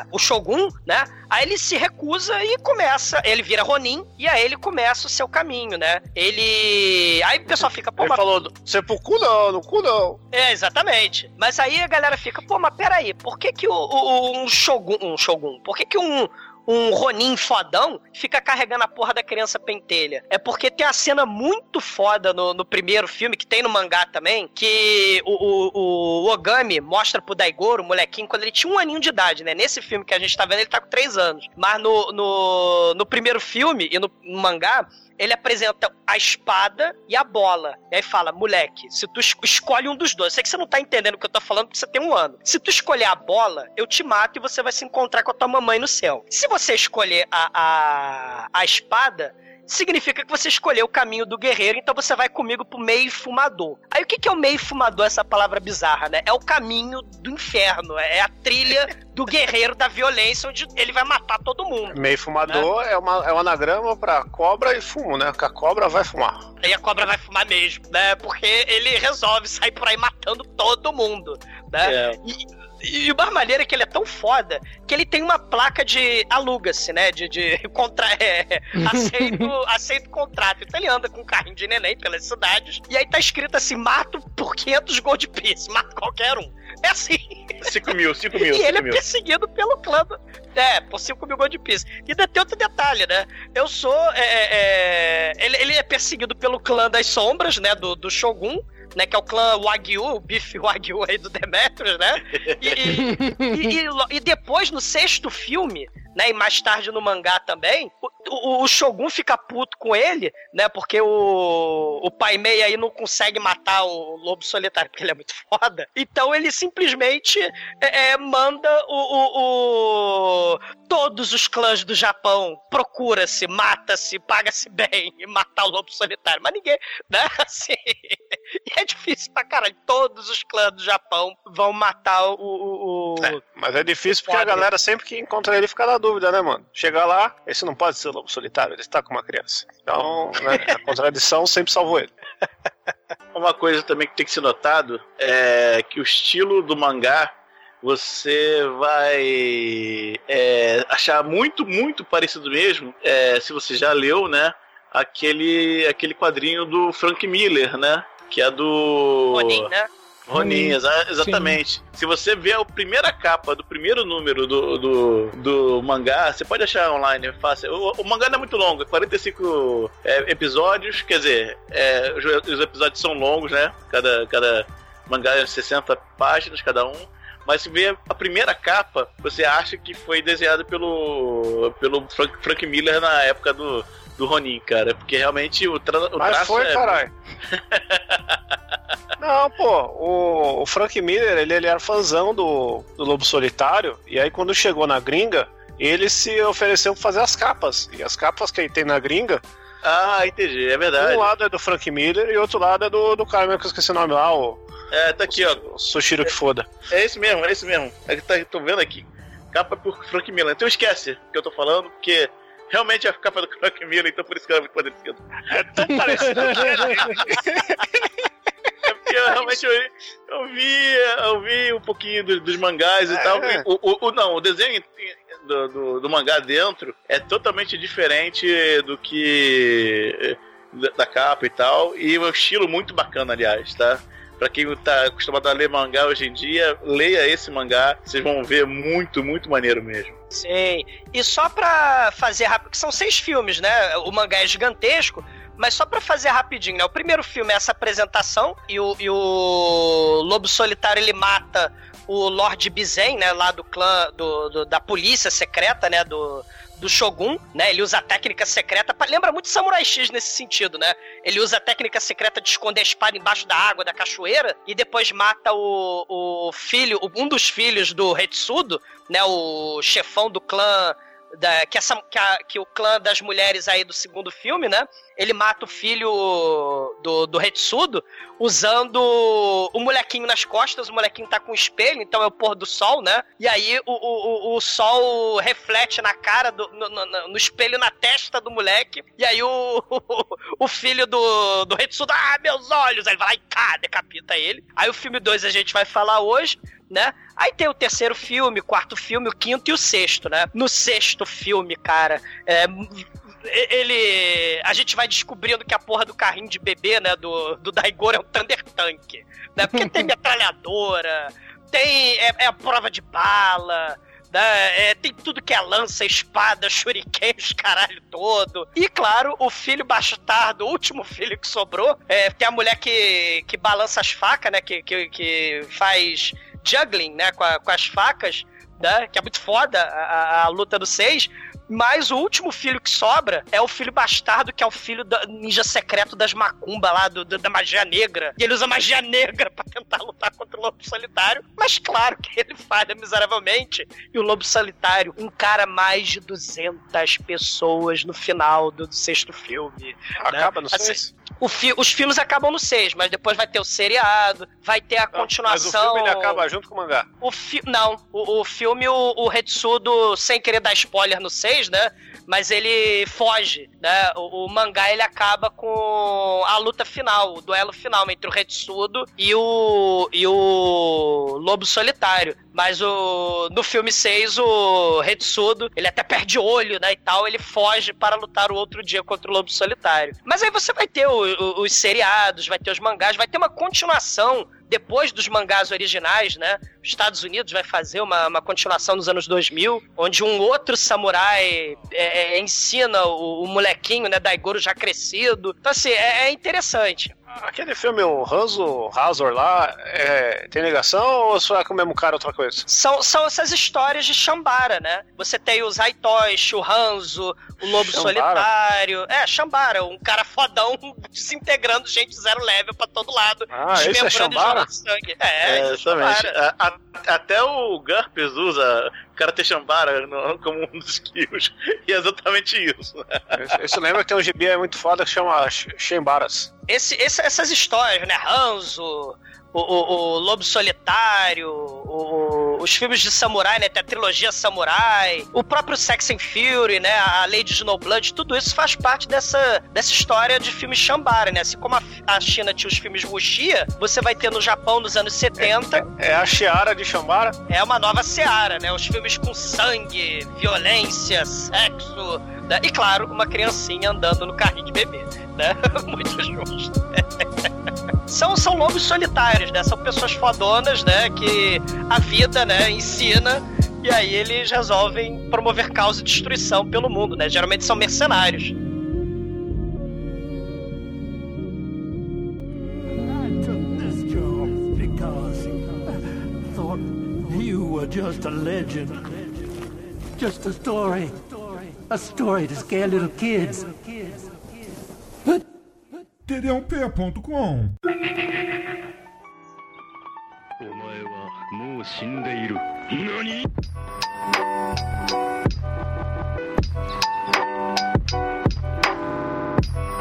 a- o Shogun, né? Aí ele se recusa e começa, ele vira Ronin e aí ele começa o seu caminho, né? Ele aí o pessoal fica, pô, Ele mas falou, sepulcro não, no cu não. é, exatamente. Mas aí a galera fica, pô, mas peraí, por que que o, o- um Shogun, um Shogun, por que que um, um Ronin fodão fica carregando a porra da criança pentelha? É porque tem a cena muito foda no, no primeiro filme, que tem no mangá também, que o, o, o Ogami mostra pro Daigoro, o molequinho, quando ele tinha um aninho de idade, né? Nesse filme que a gente tá vendo, ele tá com três anos. Mas no, no, no primeiro filme e no, no mangá, ele apresenta a espada e a bola. E aí fala, moleque, se tu es- escolhe um dos dois, eu sei que você não tá entendendo o que eu tô falando porque você tem um ano. Se tu escolher a bola, eu te mato e você vai se encontrar com a tua mamãe no céu. Se você escolher a, a, a espada, significa que você escolheu o caminho do guerreiro, então você vai comigo pro meio fumador. Aí o que que é o meio fumador, essa palavra bizarra, né? É o caminho do inferno, é a trilha *laughs* do guerreiro da violência, onde ele vai matar todo mundo. Meio fumador é, uma, é um anagrama pra cobra e fumo, né? Que a cobra vai fumar. Aí a cobra vai fumar mesmo, né? Porque ele resolve sair por aí matando todo mundo, né? É. E, e o maneiro é que ele é tão foda que ele tem uma placa de aluga-se, né? De, de *laughs* contra, é, *laughs* aceito, aceito contrato. Então ele anda com um carrinho de neném pelas cidades. E aí tá escrito assim: mato por 500 gold piece, mato qualquer um. É assim. 5 mil, 5 mil, *laughs* E ele 5 é mil. perseguido pelo clã. do- É, por 5 mil gold piece. E ainda tem outro detalhe, né? Eu sou. é, é, ele, ele é perseguido pelo clã das sombras, né? Do, do Shogun. Né, que é o clã Wagyu, o bife Wagyu aí do Demetrius, né? E, e- *laughs* e- e e depois, no sexto filme, né? E mais tarde no mangá também, o, o- o Shogun fica puto com ele, né? Porque o, o Pai Mei aí não consegue matar o Lobo Solitário, porque ele é muito foda. Então ele simplesmente é, é, manda o, o- todos os clãs do Japão procura-se, mata-se, paga-se bem e matar o Lobo Solitário. Mas ninguém, né? *laughs* Assim, e é difícil pra caralho. Todos os clãs do Japão vão matar o. o, É, mas é difícil porque a galera sempre que encontra ele fica na dúvida, né, mano? Chega lá, esse não pode ser o lobo solitário, ele está com uma criança. Então, né, a contradição sempre salvou ele. *laughs* Uma coisa também que tem que ser notado é que o estilo do mangá você vai é, achar muito, muito parecido mesmo, é, se você já leu, né? Aquele, aquele quadrinho do Frank Miller, né? Que é do. Ronin, né? Ronin, exa- exatamente. Se você vê a primeira capa do primeiro número do, do, do mangá, você pode achar online, é fácil. O, o mangá não é muito longo, é 45 é, episódios, quer dizer, é, os, os episódios são longos, né? Cada, cada mangá é 60 páginas cada um. Mas se vê a primeira capa, você acha que foi desenhado pelo, pelo Frank, Frank Miller na época do, do Ronin, cara. Porque realmente o, tra, o Mas foi, é... caralho. *laughs* Não, pô, o, o Frank Miller, ele, ele era fãzão do, do Lobo Solitário, e aí quando chegou na gringa, ele se ofereceu pra fazer as capas. E as capas que ele tem na gringa, Ah, entendi, é verdade. um lado é do Frank Miller e outro lado é do, do cara mesmo que eu esqueci o nome lá, o, É, tá aqui, ó. o Sushiro que foda. É esse mesmo, é esse mesmo. É que tá, tô vendo aqui. Capa por Frank Miller. Então esquece o que eu tô falando, porque realmente é a capa do Frank Miller, então por isso que ela é muito parecida. É tão parecido É porque eu realmente eu, eu vi, eu vi um pouquinho do- dos mangás e É. tal. E o, o- o- não, o desenho do, do, do mangá dentro é totalmente diferente do que da, da capa e tal. E um estilo muito bacana, aliás, tá? Pra quem tá acostumado a ler mangá hoje em dia, leia esse mangá, vocês vão ver muito, muito maneiro mesmo. Sim. E só pra fazer rápido, que são seis filmes, né? O mangá é gigantesco, mas só pra fazer rapidinho, né? O primeiro filme é essa apresentação e o, e o Lobo Solitário ele mata o Lord Bizen, né? Lá do clã do, do- da polícia secreta, né? Do, do Shogun, né? Ele usa a técnica secreta, pa- lembra muito Samurai X nesse sentido, né? Ele usa a técnica secreta de esconder a espada embaixo da água da cachoeira e depois mata o, o filho, um dos filhos do Retsudo, né? O chefão do clã da, que, essa, que, a- que o clã das mulheres aí do segundo filme, né? Ele mata o filho do, do Retsudo usando o molequinho nas costas. O molequinho tá com um espelho, então é o pôr do sol, né? E aí o, o, o- o sol reflete na cara, do, no, no- no espelho na testa do moleque. E aí o, *laughs* o, filho do, do Retsudo, ah, meus olhos! Aí ele vai lá e cá, decapita ele. Aí o filme 2 a gente vai falar hoje né? Aí tem o terceiro filme, o quarto filme, o quinto e o sexto, né? No sexto filme, cara, é, ele. A gente vai descobrindo que a porra do carrinho de bebê, né, do, do Daigoro é um Thunder Tank, né? Porque tem *laughs* metralhadora, tem. É, é a prova de bala. Né? É, tem tudo que é lança, espada, shuriken, os caralho todo. E claro, o filho bastardo, o último filho que sobrou, é, tem a mulher que, que balança as facas, né? Que, que, que faz juggling, né? Com, a- com as facas, né? Que é muito foda a, a- luta do seis. Mas o último filho que sobra é o filho bastardo, que é o filho do ninja secreto das macumba lá, do, do- da magia negra. E ele usa magia negra pra tentar lutar contra o lobo solitário. Mas claro que ele falha miseravelmente. E o lobo solitário encara mais de 200 pessoas no final do, do sexto filme. Acaba né? no Assim, fi- os filmes acabam no 6, mas depois vai ter o seriado, vai ter a Mas continuação. o filme ele acaba junto com o mangá. O fi... Não, o, o filme, o, o Retsudo, sem querer dar spoiler no 6, né? Mas ele foge, né? O, o mangá ele acaba com a luta final, o duelo final entre o Retsudo e o, e o Lobo Solitário. Mas o, no filme 6, o Retsudo, ele até perde olho, né, e tal, ele foge para lutar o outro dia contra o Lobo Solitário. Mas aí você vai ter o- o- os seriados, vai ter os mangás, vai ter uma continuação depois dos mangás originais, né? Os Estados Unidos vai fazer uma, uma continuação nos anos 2000, onde um outro samurai é, é, ensina o, o molequinho, né, Daigoro já crescido. Então, assim, é, é interessante. Aquele filme, o Hanzo Hazor lá, é, tem ligação ou só é com o mesmo cara outra coisa? São, são essas histórias de Shambara, né? Você tem os Haitoshi, o Hanzo, o Lobo Shambara? Solitário. É, Shambara, um cara fodão *laughs* desintegrando gente zero level pra todo lado. Ah, esse é desmembrando e Shambara? jogando sangue. É, É, é exatamente. Shambara. A- a- até o Garpes usa Karate Shambara no- como um dos kills. *laughs* E é exatamente isso. Esse lembra que tem um gibi muito foda que chama Sh- Shembaras. Esse, esse- essas histórias, né? Hanzo, o, o- o Lobo Solitário, o- os filmes de samurai, né? Tem a trilogia Samurai, o próprio Sex and Fury, né? A Lady Snowblood, tudo isso faz parte dessa, dessa história de filmes Shambara, né? Assim como a, a China tinha os filmes Wuxia, você vai ter no Japão nos anos 70, É a Shiara de Shambara. é uma nova seara, né? Os filmes com sangue, violência, sexo, né? e claro, uma criancinha andando no carrinho de bebê, né? *laughs* Muito justo. São, são lobos solitários, né? São pessoas fodonas, né? Que a vida, né, ensina. E aí eles resolvem promover causa e destruição pelo mundo, né? Geralmente são mercenários. just a legend. Just a story. A story to scare little kids td1p.com.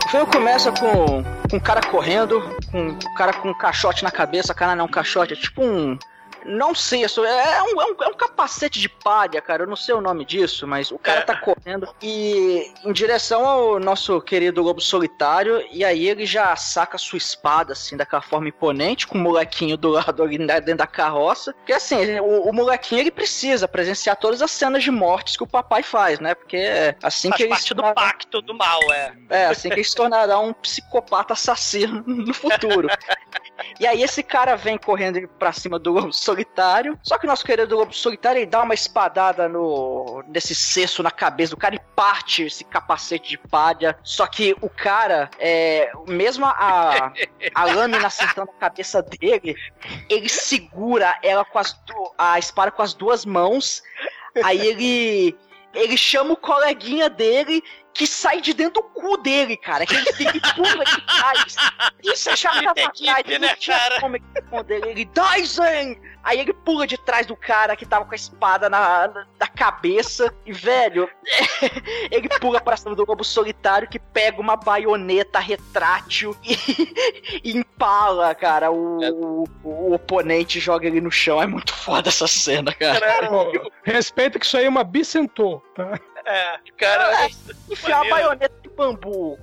O filme começa com, com um cara correndo, com um cara com um caixote na cabeça, cara não, um caixote, é tipo um, não sei, é é um, é, um, é um capacete de palha, cara. Eu não sei o nome disso, mas o cara tá correndo e em direção ao nosso querido lobo solitário. E aí ele já saca sua espada, assim, daquela forma imponente, com o molequinho do lado ali né, dentro da carroça. Porque assim, o, o molequinho ele precisa presenciar todas as cenas de mortes que o papai faz, né? Porque é assim Faz que ele parte se do pacto do mal, é. é, assim que ele se tornará um psicopata assassino no futuro. *laughs* E aí esse cara vem correndo pra cima do lobo solitário. Só que o nosso querido lobo solitário ele dá uma espadada no nesse cesto na cabeça do cara e parte esse capacete de palha. Só que o cara, é, mesmo a, a lâmina acertando a cabeça dele, ele segura ela com as a espada com as duas mãos. Aí ele ele chama o coleguinha dele que sai de dentro do cu dele, cara. Que ele fica e pula de trás. Isso é chata pra trás. Ele né, não tinha cara? como ele responder ele. Ele, Dyson! Aí ele pula de trás do cara que tava com a espada na, na, na cabeça. E, velho, *laughs* ele pula pra cima do lobo solitário que pega uma baioneta retrátil e, *laughs* e empala, cara, o, o, o oponente joga ele no chão. É muito foda essa cena, cara. Ô, Respeita que isso aí é uma bicentô, tá? É, cara, Enfiar a baioneta de bambu.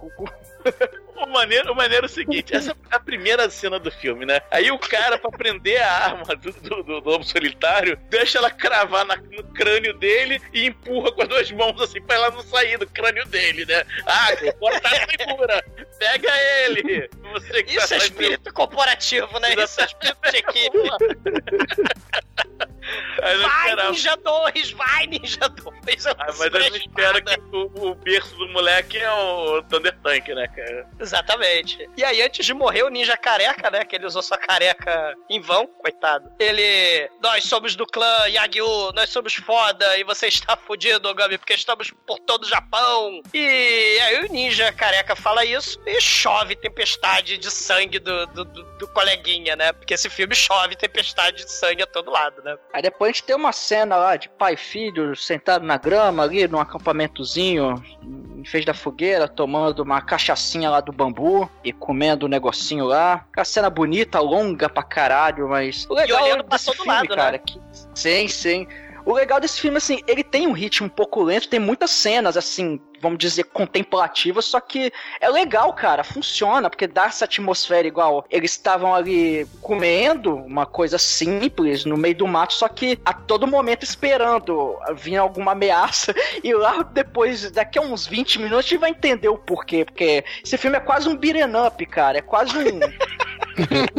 *laughs* O maneiro, o maneiro é o seguinte, essa é a primeira cena do filme, né? Aí o cara, pra prender a arma do, do, do lobo solitário, deixa ela cravar na- no crânio dele e empurra com as duas mãos assim pra ela não sair do crânio dele, né? Ah, agora tá segura! Pega ele! Você que Isso tá é espírito corporativo, né? Isso é espírito de equipe. Aí Vai, esperava. Ninja 2! Vai, Ninja 2! Eu Ah, mas a não espero que o, o berço do moleque é o Thunder Tank, né, cara? Exatamente. E aí, antes de morrer, o ninja careca, né? Que ele usou sua careca em vão, coitado. Ele. Nós somos do clã Yagyu, nós somos foda, e você está fudido, Gami, porque estamos por todo o Japão. E aí o ninja careca fala isso e chove tempestade de sangue do, do, do- do coleguinha, né? Porque esse filme chove tempestade de sangue a todo lado, né? Aí depois a gente tem uma cena lá de pai e filho sentado na grama ali, num acampamentozinho, em vez da fogueira, tomando uma cachaçinha lá do bambu e comendo um negocinho lá. Aquela cena bonita, longa pra caralho, mas. O legal olhando desse todo filme, lado, né? cara, que. Sim, sim. O legal desse filme, assim, ele tem um ritmo um pouco lento, tem muitas cenas, assim, vamos dizer, contemplativas, só que é legal, cara, funciona, porque dá essa atmosfera igual. Eles estavam ali comendo uma coisa simples no meio do mato, só que a todo momento esperando vir alguma ameaça. *laughs* E lá depois, daqui a uns 20 minutos, a gente vai entender o porquê. Porque esse filme é quase um beat'em up, cara. É quase um.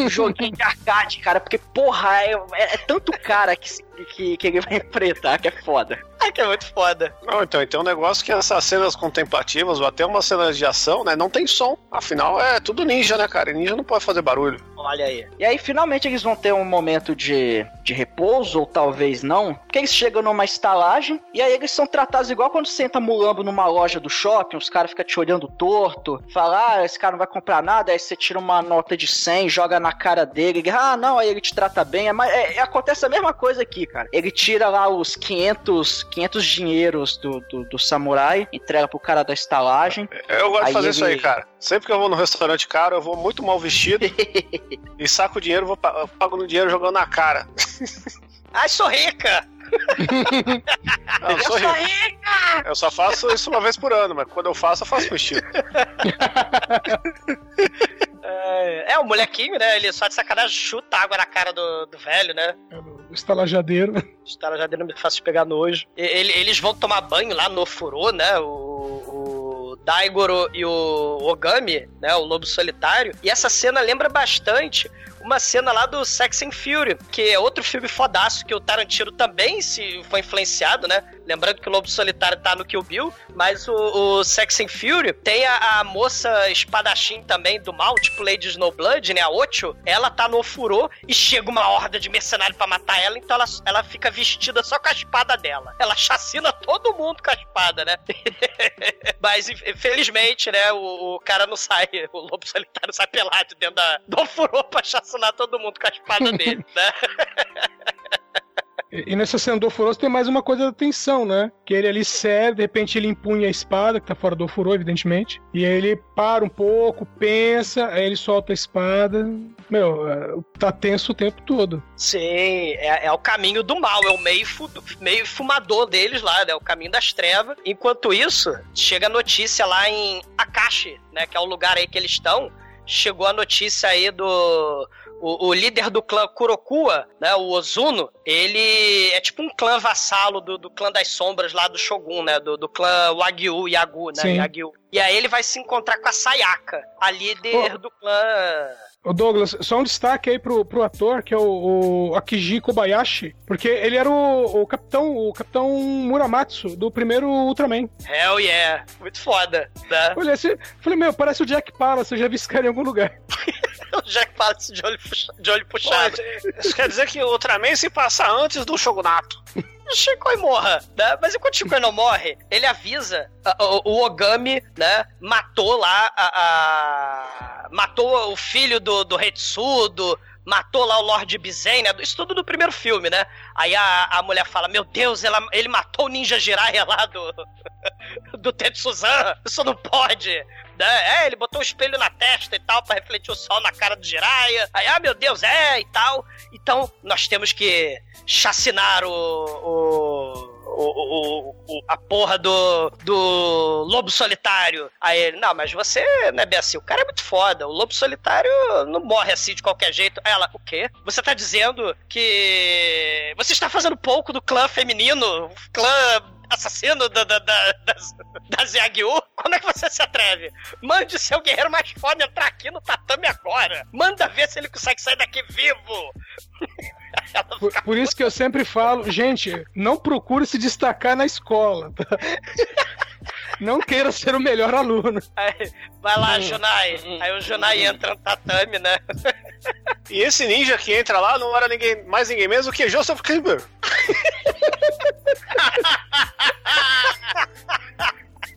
um *laughs* joguinho de arcade, cara, porque, porra, é, é- é tanto cara que, se- que, que ele vai enfrentar que é foda. É que é muito foda. Não, então, e tem um negócio que essas cenas contemplativas, ou até umas cenas de ação, né, não tem som. Afinal, é tudo ninja, né, cara? E ninja não pode fazer barulho. Olha aí. E aí, finalmente, eles vão ter um momento de, de repouso, ou talvez não, porque eles chegam numa estalagem, e aí eles são tratados igual quando você entra mulambo numa loja do shopping, os caras ficam te olhando torto, fala, ah, esse cara não vai comprar nada, aí você tira uma nota de 100, joga na cara dele, ele, ah, não, aí ele te trata bem, é, mas é- é- acontece a mesma coisa aqui, cara. Ele tira lá os 500, 500 dinheiros do, do, do samurai, entrega pro cara da estalagem. Eu gosto de fazer isso aí, ele- cara. Sempre que eu vou no restaurante caro, eu vou muito mal vestido *laughs* e saco o dinheiro, vou pago no dinheiro jogando na cara. Ai, sou rica! *laughs* Não, eu sou rico. Eu só faço isso uma vez por ano, mas quando eu faço, eu faço com estilo. *laughs* É, é, o molequinho, né? Ele só de sacanagem chuta água na cara do, do velho, né? O estalajadeiro. *laughs* Já deram fácil de pegar nojo. Ele- eles vão tomar banho lá no furô, né? O, o Daigoro e o Ogami, né, o lobo solitário, e essa cena lembra bastante uma cena lá do Sex and Fury, que é outro filme fodaço que o Tarantino também se foi influenciado, né? Lembrando que o Lobo Solitário tá no Kill Bill, mas o, o Sex and Fury tem a, a, moça espadachim também do mal, tipo Lady Snowblood, né? A Ocho, ela tá no Ofurô e chega uma horda de mercenário para matar ela, então ela, ela fica vestida só com a espada dela. Ela chacina todo mundo com a espada, né? *laughs* mas infelizmente, né? O, o, cara não sai, o Lobo Solitário sai pelado dentro da, do Ofurô pra chacinar todo mundo com a espada *laughs* dele, né? E nessa cena do Ofurô tem mais uma coisa da tensão, né? Que ele ali serve, de repente ele empunha a espada, que tá fora do Ofurô, evidentemente. E aí ele para um pouco, pensa, aí ele solta a espada. Meu, é, tá tenso o tempo todo. Sim, é, é o caminho do mal, é o meio, fu meio fumador deles lá, né? O caminho das trevas. Enquanto isso, chega a notícia lá em Akashi, né? Que é o lugar aí que eles estão. Chegou a notícia aí do o, o, líder do clã Kurokua, né, o Ozuno, ele é tipo um clã vassalo do, do clã das sombras lá do Shogun, né, do, do clã Wagyu, Yagu, né, Yagyu. E aí ele vai se encontrar com a Sayaka, a líder do clã Ô Douglas, só um destaque aí pro, pro ator, que é o, o Akiji Kobayashi, porque ele era o, o capitão, o capitão Muramatsu do primeiro Ultraman. Hell yeah, muito foda, né? Olha, assim, falei, meu, parece o Jack Palance, eu já vi esse cara em algum lugar. *laughs* o Jack Palance de olho, de olho puxado. isso quer dizer que o Ultraman se passa antes do Shogunato. *laughs* o Shikoi morra, né? Mas enquanto o Shikoi não morre, ele avisa o, Ogami, né? Matou lá a, a, matou o filho do, do Retsudo, matou lá o Lord Bizen, né? Isso tudo no primeiro filme, né? Aí a, a mulher fala, meu Deus, ela, ele matou o Ninja Jiraiya lá do, *laughs* do Tetsuzan, isso não pode. Né? É, ele botou o espelho na testa e tal, para refletir o sol na cara do Jiraiya. Aí, ah, meu Deus, é, e tal. Então, nós temos que chacinar o, o o, o, a porra do, do lobo solitário. Aí ele, não, mas você, né, Bessi, o cara é muito foda. O lobo solitário não morre assim de qualquer jeito. Aí ela, o quê? Você tá dizendo que você está fazendo pouco do clã feminino, clã assassino da, da, da, das, das Yagyu? Como é que você se atreve? Mande seu guerreiro mais foda entrar aqui no tatame agora. Manda ver se ele consegue sair daqui vivo. *laughs* Por, por, isso que eu sempre falo, gente, não procure se destacar na escola. Tá? *laughs* Não queira ser o melhor aluno. Aí, vai lá, Junai. Aí o Junai entra no tatame, né? E esse ninja que entra lá não era ninguém, mais ninguém mesmo que Joseph Kimber.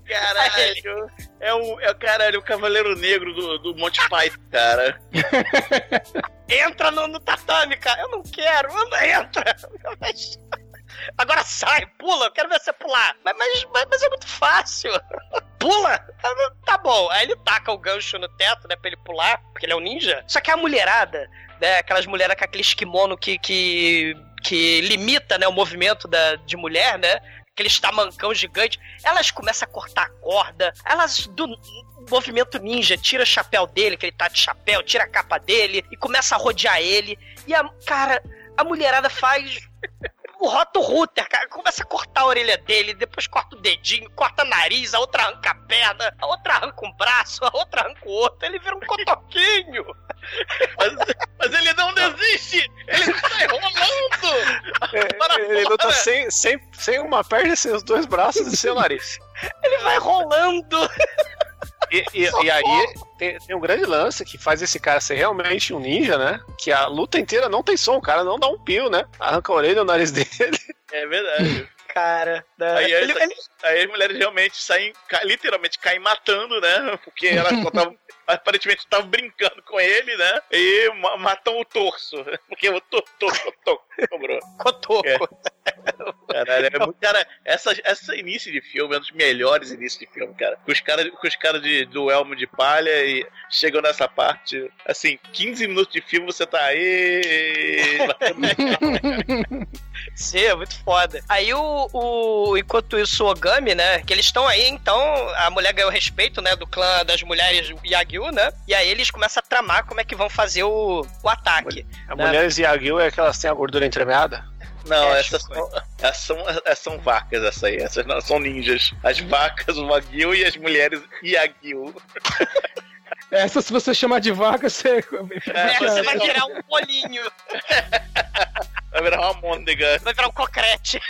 Caralho. É o, é, caralho, o Cavaleiro Negro do, do Monte Python, cara. entra no, no, tatame, cara. Eu não quero. Não entra. Agora sai, pula. Eu quero ver você pular. Mas, mas, mas é muito fácil. *laughs* Pula. Tá bom. Aí ele taca o gancho no teto, né, pra ele pular, porque ele é um ninja. Só que a mulherada, né, aquelas mulheres com aqueles kimono que, que que limita né, o movimento da, de mulher, né? aquele estamancão gigante, elas começam a cortar a corda, elas do movimento ninja, tira o chapéu dele, que ele tá de chapéu, tira a capa dele e começa a rodear ele. E a cara, a mulherada faz o Roto Router, cara, começa a cortar a orelha dele, depois corta o dedinho, corta o nariz, a outra arranca a perna, a outra arranca um braço, a outra arranca o outro, ele vira um cotoquinho. *laughs* Mas, mas ele não desiste! Ele sai rolando! É, ele luta sem, sem, sem uma perna, sem os dois braços e sem o nariz. Ele vai rolando! E, e, e, aí tem, tem, um grande lance que faz esse cara ser realmente um ninja, né? Que a luta inteira não tem som, o cara não dá um pio, né? Arranca a orelha e o nariz *laughs* dele. É verdade. Cara, né? aí, ele, ele... aí, as mulheres realmente saem, literalmente caem matando, né? Porque elas estavam aparentemente estavam brincando com ele, né? E matam o torso. *laughs* Porque o torso sobrou. *laughs* Cotoco. É. Caralho, é muito, cara, essa, essa início de filme é um dos melhores inícios de filme, cara. Com os caras com os cara de, do Elmo de Palha e chegam nessa parte, assim, 15 minutos de filme você tá aí. *laughs* Sim, é muito foda. Aí o, o. Enquanto isso, o Ogami, né? Que eles estão aí, então, a mulher ganhou respeito, né? Do clã das mulheres Yagyu, né? E aí eles começam a tramar como é que vão fazer o, o ataque. A né? mulheres Yagyu é que elas têm a gordura entremeada? Não, É, essas são, essas, são, essas são vacas, essa aí. Essas não são ninjas. As vacas, o Wagyu e as mulheres Yagyu. Essa, se você chamar de vaca, você. É, você *laughs* vai virar um bolinho. *laughs* Vai virar uma môndega. Vai virar um cocrete. *laughs*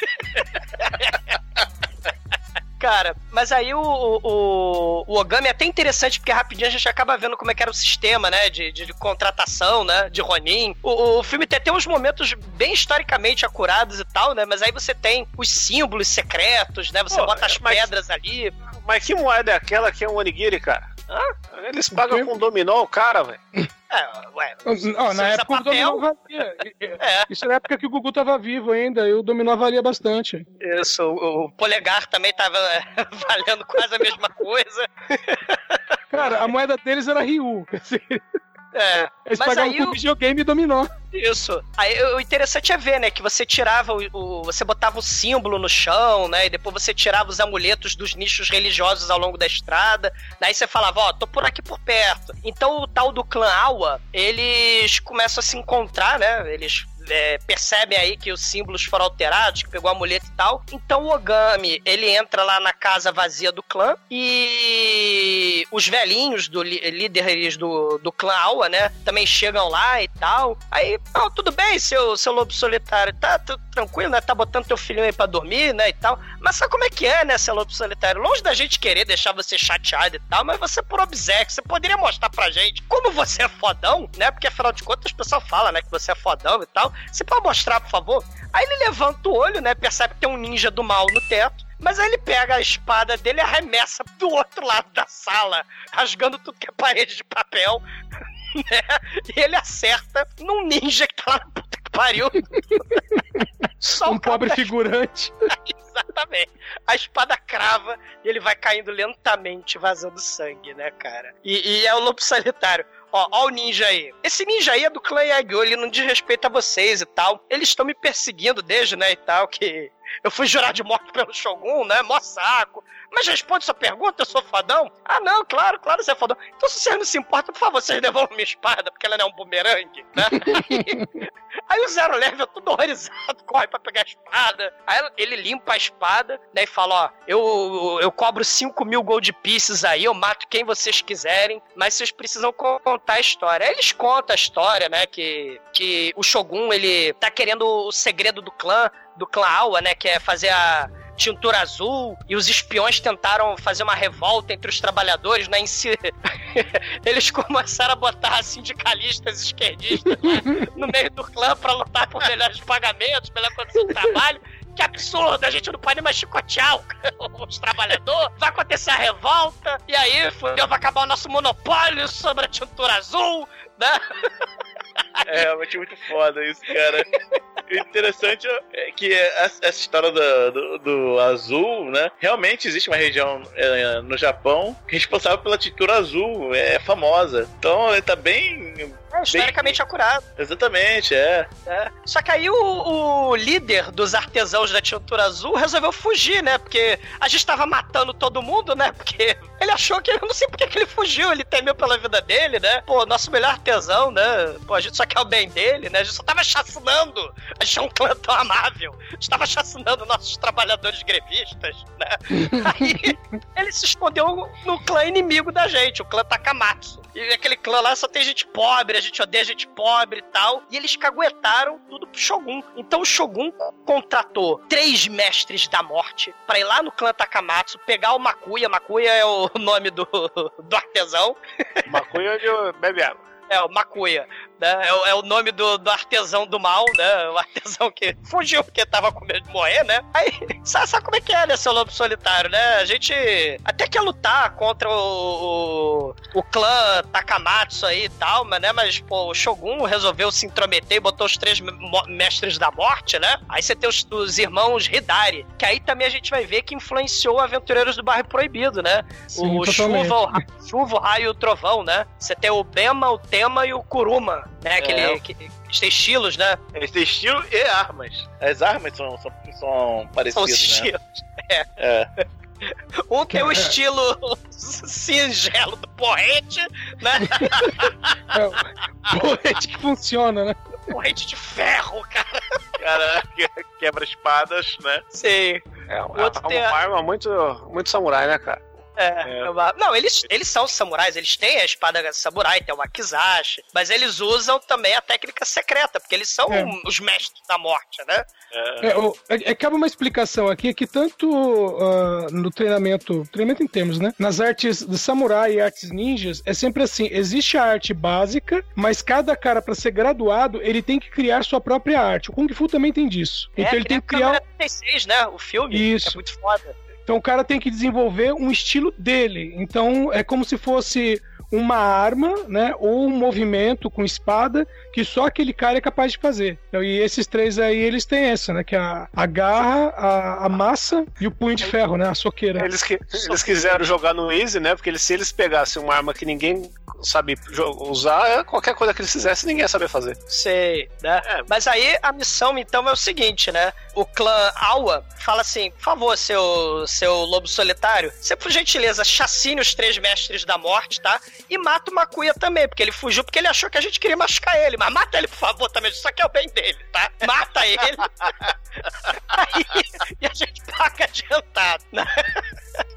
Cara, mas aí o, o, o Ogami é até interessante, porque rapidinho a gente acaba vendo como é que era o sistema, né? De, de, de contratação, né? De Ronin. O, o filme tem até uns momentos bem historicamente acurados e tal, né? Mas aí você tem os símbolos secretos, né? Você Pô, bota as mas- pedras ali. Mas que moeda é aquela que é um onigiri, cara? Hã? Eles pagam com dominó o cara, velho. É, ué. Não, você na usa época o papel? dominó valia. *laughs* É. Isso na época que o Gugu tava vivo ainda, e o dominó valia bastante. Isso, o, o polegar também tava é, *laughs* valendo quase a mesma coisa. Cara, a moeda deles era Ryu. *laughs* É, Eles mas pagavam aí o- videogame e dominó. Isso. Aí o interessante é ver, né, que você tirava o, o- você botava o símbolo no chão, né, e depois você tirava os amuletos dos nichos religiosos ao longo da estrada. Daí você falava, ó, tô por aqui por perto. Então o tal do clã Awa, eles começam a se encontrar, né? Eles é, percebem aí que os símbolos foram alterados, que pegou o amuleto e tal. Então o Ogami, ele entra lá na casa vazia do clã e os velhinhos do líderes do, do clã Awa, né, também chegam lá e tal. Aí, não, tudo bem, seu, seu lobo solitário, tá tranquilo, né, tá botando teu filhinho aí pra dormir, né, e tal. Mas sabe como é que é, né, seu lobo solitário? Longe da gente querer deixar você chateado e tal, mas você por obséquio, você poderia mostrar pra gente como você é fodão, né, porque afinal de contas o pessoal fala, né, que você é fodão e tal. Você pode mostrar, por favor? Aí ele levanta o olho, né, percebe que tem um ninja do mal no teto. Mas aí ele pega a espada dele e arremessa do outro lado da sala, rasgando tudo que é parede de papel. *laughs* Né? E ele acerta num ninja que tá lá na puta que pariu. *laughs* Só Um pobre da *laughs* figurante. Exatamente. A espada crava e ele vai caindo lentamente, vazando sangue, né, cara? E, e é o lobo solitário. Ó, ó o ninja aí. Esse ninja aí é do clã Yagyu, ele não diz respeito a vocês e tal. Eles estão me perseguindo desde, né, e tal, que *laughs* eu fui jurar de morte pelo Shogun, né, mó saco. Mas responde sua pergunta, eu sou fodão? Ah, não, claro, claro, você é fodão. Então se vocês não se importam, por favor, vocês devolvam minha espada, porque ela não é um bumerangue, né? *laughs* Aí o Zero Level, todo horrorizado, *laughs* corre pra pegar a espada. Aí ele limpa a espada, né? E fala: Ó, eu, eu cobro 5 mil gold pieces aí, eu mato quem vocês quiserem, mas vocês precisam co- contar a história. Aí eles contam a história, né? Que, que o Shogun, ele tá querendo o segredo do clã, do clã Awa, né? Que é fazer a tintura azul e os espiões tentaram fazer uma revolta entre os trabalhadores, né? Em si... *laughs* Eles começaram a botar sindicalistas esquerdistas lá no meio do clã pra lutar por melhores pagamentos, melhor condição de trabalho. Que absurdo, a gente não pode mais chicotear os trabalhadores. Vai acontecer a revolta, e aí fudeu, vai acabar o nosso monopólio sobre a tintura azul, né? *laughs* É realmente muito foda isso, cara. O interessante é que essa história do, do, do azul, né? Realmente existe uma região é, no Japão responsável pela tintura azul, é famosa. Então tá bem. É historicamente acurado. Exatamente, é. É. Só que aí o, o líder dos artesãos da tintura azul resolveu fugir, né? Porque a gente tava matando todo mundo, né? Porque ele achou que. Eu não sei porque que ele fugiu, ele temeu pela vida dele, né? Pô, nosso melhor artesão, né? Pô, a gente só quer o bem dele, né? A gente só tava chacinando. A gente é um clã tão amável. A gente tava chacinando nossos trabalhadores grevistas, né? *laughs* Aí ele se escondeu no clã inimigo da gente, o clã Takamatsu. E aquele clã lá só tem gente pobre, a gente odeia gente pobre e tal. E eles caguetaram tudo pro Shogun. Então o Shogun contratou três mestres da morte pra ir lá no clã Takamatsu, pegar o Makuya. Makuya é o *laughs* nome do, do artesão. Maconha de bebe água. É, o Makuya, né? É, o- é o nome do, do artesão do mal, né? O artesão que *laughs* fugiu porque tava com medo de morrer, né? Aí, *laughs* sabe, sabe como é que é, né, seu lobo solitário, né? A gente até quer lutar contra o, o, o clã Takamatsu aí e tal, mas, né? Mas, pô, o Shogun resolveu se intrometer e botou os três mestres da morte, né? Aí você tem os, os irmãos Hidari, que aí também a gente vai ver que influenciou Aventureiros do Bairro Proibido, né? Sim, o totalmente. Chuva, o Chuva, o Raio e o Trovão, né? Você tem o Bema, o Tema e o Kuruma, né? Aquele É. que, que tem estilos, né? Eles têm estilo e armas. As armas são, são, são São parecidas, né? estilos. É. É. *laughs* Um tem o estilo *laughs* singelo do porrete, né? *laughs* É, porrete que funciona, né? porrete de ferro, cara. cara que- quebra espadas, né? Sim. É, O outro é tem uma arma muito, muito samurai, né, cara? É, é Não, eles, eles são samurais, eles têm a espada samurai, tem o wakizashi, mas eles usam também a técnica secreta, porque eles são É. os mestres da morte, né? É, o- é, é, cabe uma explicação aqui que tanto ah, no treinamento, treinamento em termos, né? Nas artes de samurai e artes ninjas, é sempre assim: existe a arte básica, mas cada cara, para ser graduado, ele tem que criar sua própria arte. O Kung Fu também tem disso. Então é, ele tem que criar. a câmera 36, né? O filme. Isso. É muito foda. Então o cara tem que desenvolver um estilo dele. Então é como se fosse uma arma, né, ou um movimento com espada que só aquele cara é capaz de fazer. Então, e esses três aí eles têm essa, né, que é a, a garra, a, a massa e o punho de ferro, né, a soqueira. Eles, que, eles quiseram jogar no Easy, né? Porque eles, se eles pegassem uma arma que ninguém sabe usar, é qualquer coisa que eles fizessem, ninguém ia saber fazer. Sei, né? Mas aí a missão, então, é o seguinte, né? O clã Awa fala assim: por favor, seu, seu lobo solitário, você, por gentileza, chacine os três mestres da morte, tá? E mata o Makuya também, porque ele fugiu porque ele achou que a gente queria machucar ele. Mas mata ele, por favor, também. Isso aqui é o bem dele, tá? Mata ele. *laughs* aí, e a gente paga adiantado, né?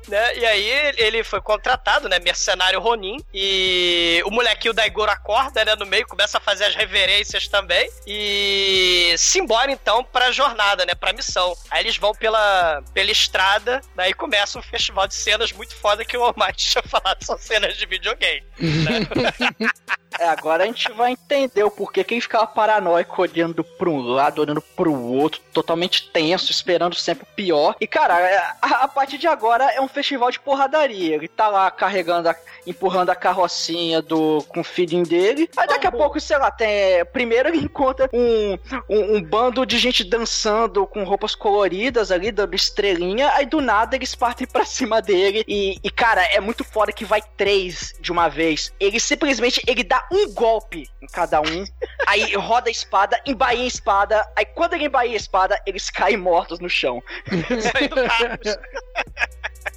Né? E aí ele foi contratado, né? Mercenário Ronin. E o molequinho da Igor acorda, né? No meio, começa a fazer as reverências também. E se embora então pra jornada, né? Pra missão. Aí eles vão pela, pela estrada, daí começa um festival de cenas muito foda que o Almighty *laughs* tinha falado, são cenas de videogame. *laughs* É, agora a gente vai entender o porquê que ele ficava paranoico olhando pra um lado, olhando pro outro, totalmente tenso, esperando sempre o pior. E, cara, é, a, a partir de agora é um festival de porradaria. Ele tá lá carregando, a- empurrando a carrocinha do, com o filhinho dele. Aí daqui a pouco, sei lá, tem. Primeiro ele encontra um, um, um bando de gente dançando com roupas coloridas ali, dando estrelinha. Aí do nada eles partem pra cima dele. E, e, cara, é muito foda que vai três de uma vez. Ele simplesmente ele dá um golpe em cada um. *laughs* aí roda a espada, embaia a espada. Aí quando ele embaia a espada, eles caem mortos no chão. *laughs*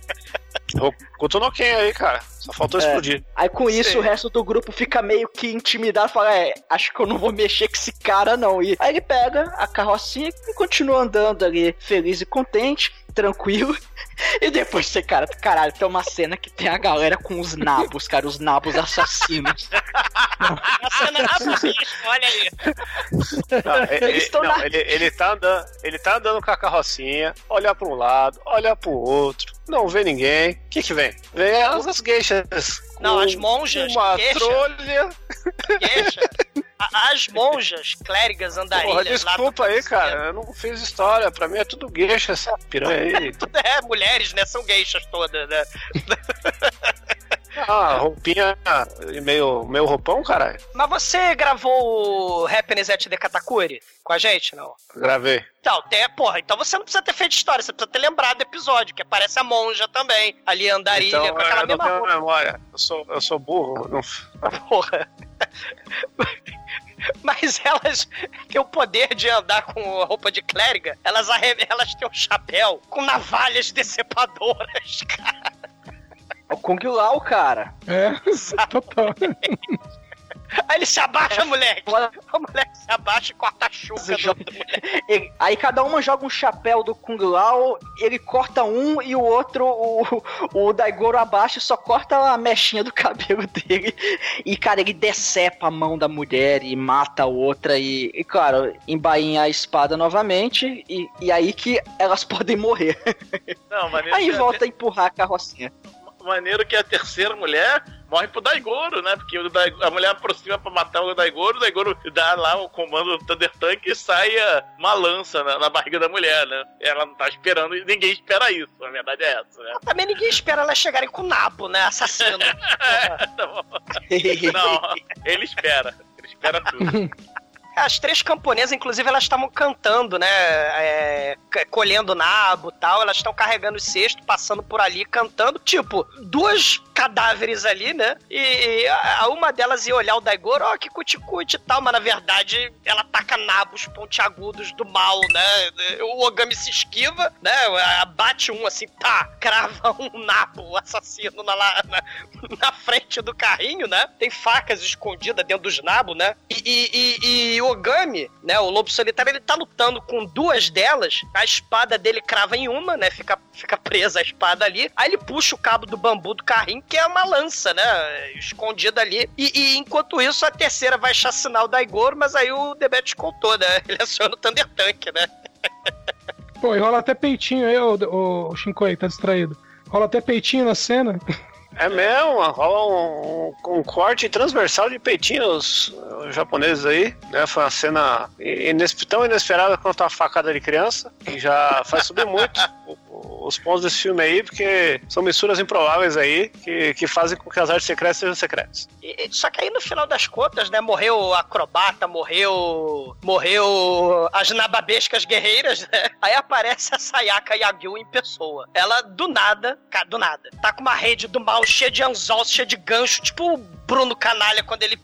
*laughs* Kutunoken aí, cara. Só faltou É. explodir. Aí com isso Sei. o resto do grupo fica meio que intimidado, fala, é, acho que eu não vou mexer com esse cara não. E aí ele pega a carrocinha e continua andando ali, feliz e contente, tranquilo. *laughs* E depois você, cara, caralho, tem uma cena que tem a galera com os nabos, cara, os nabos assassinos. A cena bicho, olha aí. Não, ele, Eles estão não, na- ele, ele tá andando, ele tá andando com a carrocinha, olha pra um lado, olha pro outro, não vê ninguém. O que que vem? Vem as, as gueixas. Não, as monjas, Uma gueixa. trolha. Gueixa. A- As monjas, clérigas, Porra, andarilhas lá desculpa aí, cara. Eu não fiz história. Pra mim é tudo gueixa essa piranha aí. *laughs* É, mulheres, né? São geixas todas, né? *laughs* Ah, roupinha e meio, meio roupão, caralho. Mas você gravou o Happiness at the Katakuri com a gente, não? Gravei. Então, tem, porra, então você não precisa ter feito história, você precisa ter lembrado do episódio, que aparece a monja também, ali andarilha, Então, com aquela eu não mesma tenho roupa. memória. Eu sou, eu sou burro. Não... *laughs* Porra. Mas elas têm o poder de andar com roupa de clériga, elas, elas têm um chapéu com navalhas decepadoras, *laughs* cara. É o Kung Lao, cara. É, *laughs* total. Aí ele se abaixa, moleque. O moleque se abaixa e corta a chuva do outro moleque. Ele- *laughs* aí cada uma joga um chapéu do Kung Lao, ele corta um e o outro, o, o Daigoro abaixa e só corta a mechinha do cabelo *laughs* dele. E, cara, ele decepa a mão da mulher e mata a outra e, e claro, embainha a espada novamente e, e aí que elas podem morrer. Não, maneiro Aí volta a empurrar a carrocinha. Maneiro que a terceira mulher morre pro Daigoro, né? Porque Dai- a mulher aproxima pra matar o Daigoro, o Daigoro dá lá o comando do Thunder Tank e sai ah, uma lança na, na barriga da mulher, né? Ela não tá esperando e ninguém espera isso, a verdade é essa, né? Também ninguém espera elas chegarem com o nabo, né? Assassino. *laughs* Não, ele espera. Ele espera tudo. *laughs* As três camponesas, inclusive, elas estavam cantando, né? É, colhendo nabo tal. Elas estão carregando o cesto, passando por ali, cantando. Tipo, duas cadáveres ali, né? E, e a, uma delas ia olhar o Daigoro, ó, que cuticute e tal, mas na verdade ela taca nabos pontiagudos do mal, né? O Ogami se esquiva, né? Bate um assim, tá, crava um nabo assassino na, na, na frente do carrinho, né? Tem facas escondidas dentro dos nabos, né? E, e, e, e Ogami, né? O lobo solitário, ele tá lutando com duas delas, a espada dele crava em uma, né? Fica, fica presa a espada ali. Aí ele puxa o cabo do bambu do carrinho, que é uma lança, né? Escondida ali. E, e enquanto isso, a terceira vai chacinar o Daigoro, mas aí o Debete contou, né? *laughs* Ele aciona o Thunder Tank, né? Pô, e rola até peitinho aí, ô, ô Shinkoi, tá distraído. Rola até peitinho na cena. É mesmo, rola um, um, corte transversal de peitinhos os japoneses aí, né? Foi uma cena ines tão inesperada quanto a facada de criança, que já faz subir muito *laughs* os pontos desse filme aí, porque são misturas improváveis aí que, que fazem com que as artes secretas sejam secretas. E, só que aí no final das contas, né, morreu o acrobata, morreu. Morreu as nababescas guerreiras, né? Aí aparece a Sayaka Yagyu em pessoa. Ela, do nada, do nada, tá com uma rede do mal cheia de anzol, cheia de gancho, tipo o Bruno Canalha quando ele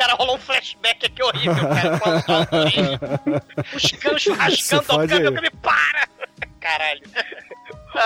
cara, rolou um flashback aqui horrível, cara. *laughs* Os ganchos rasgando ao câmbio, me para! Caralho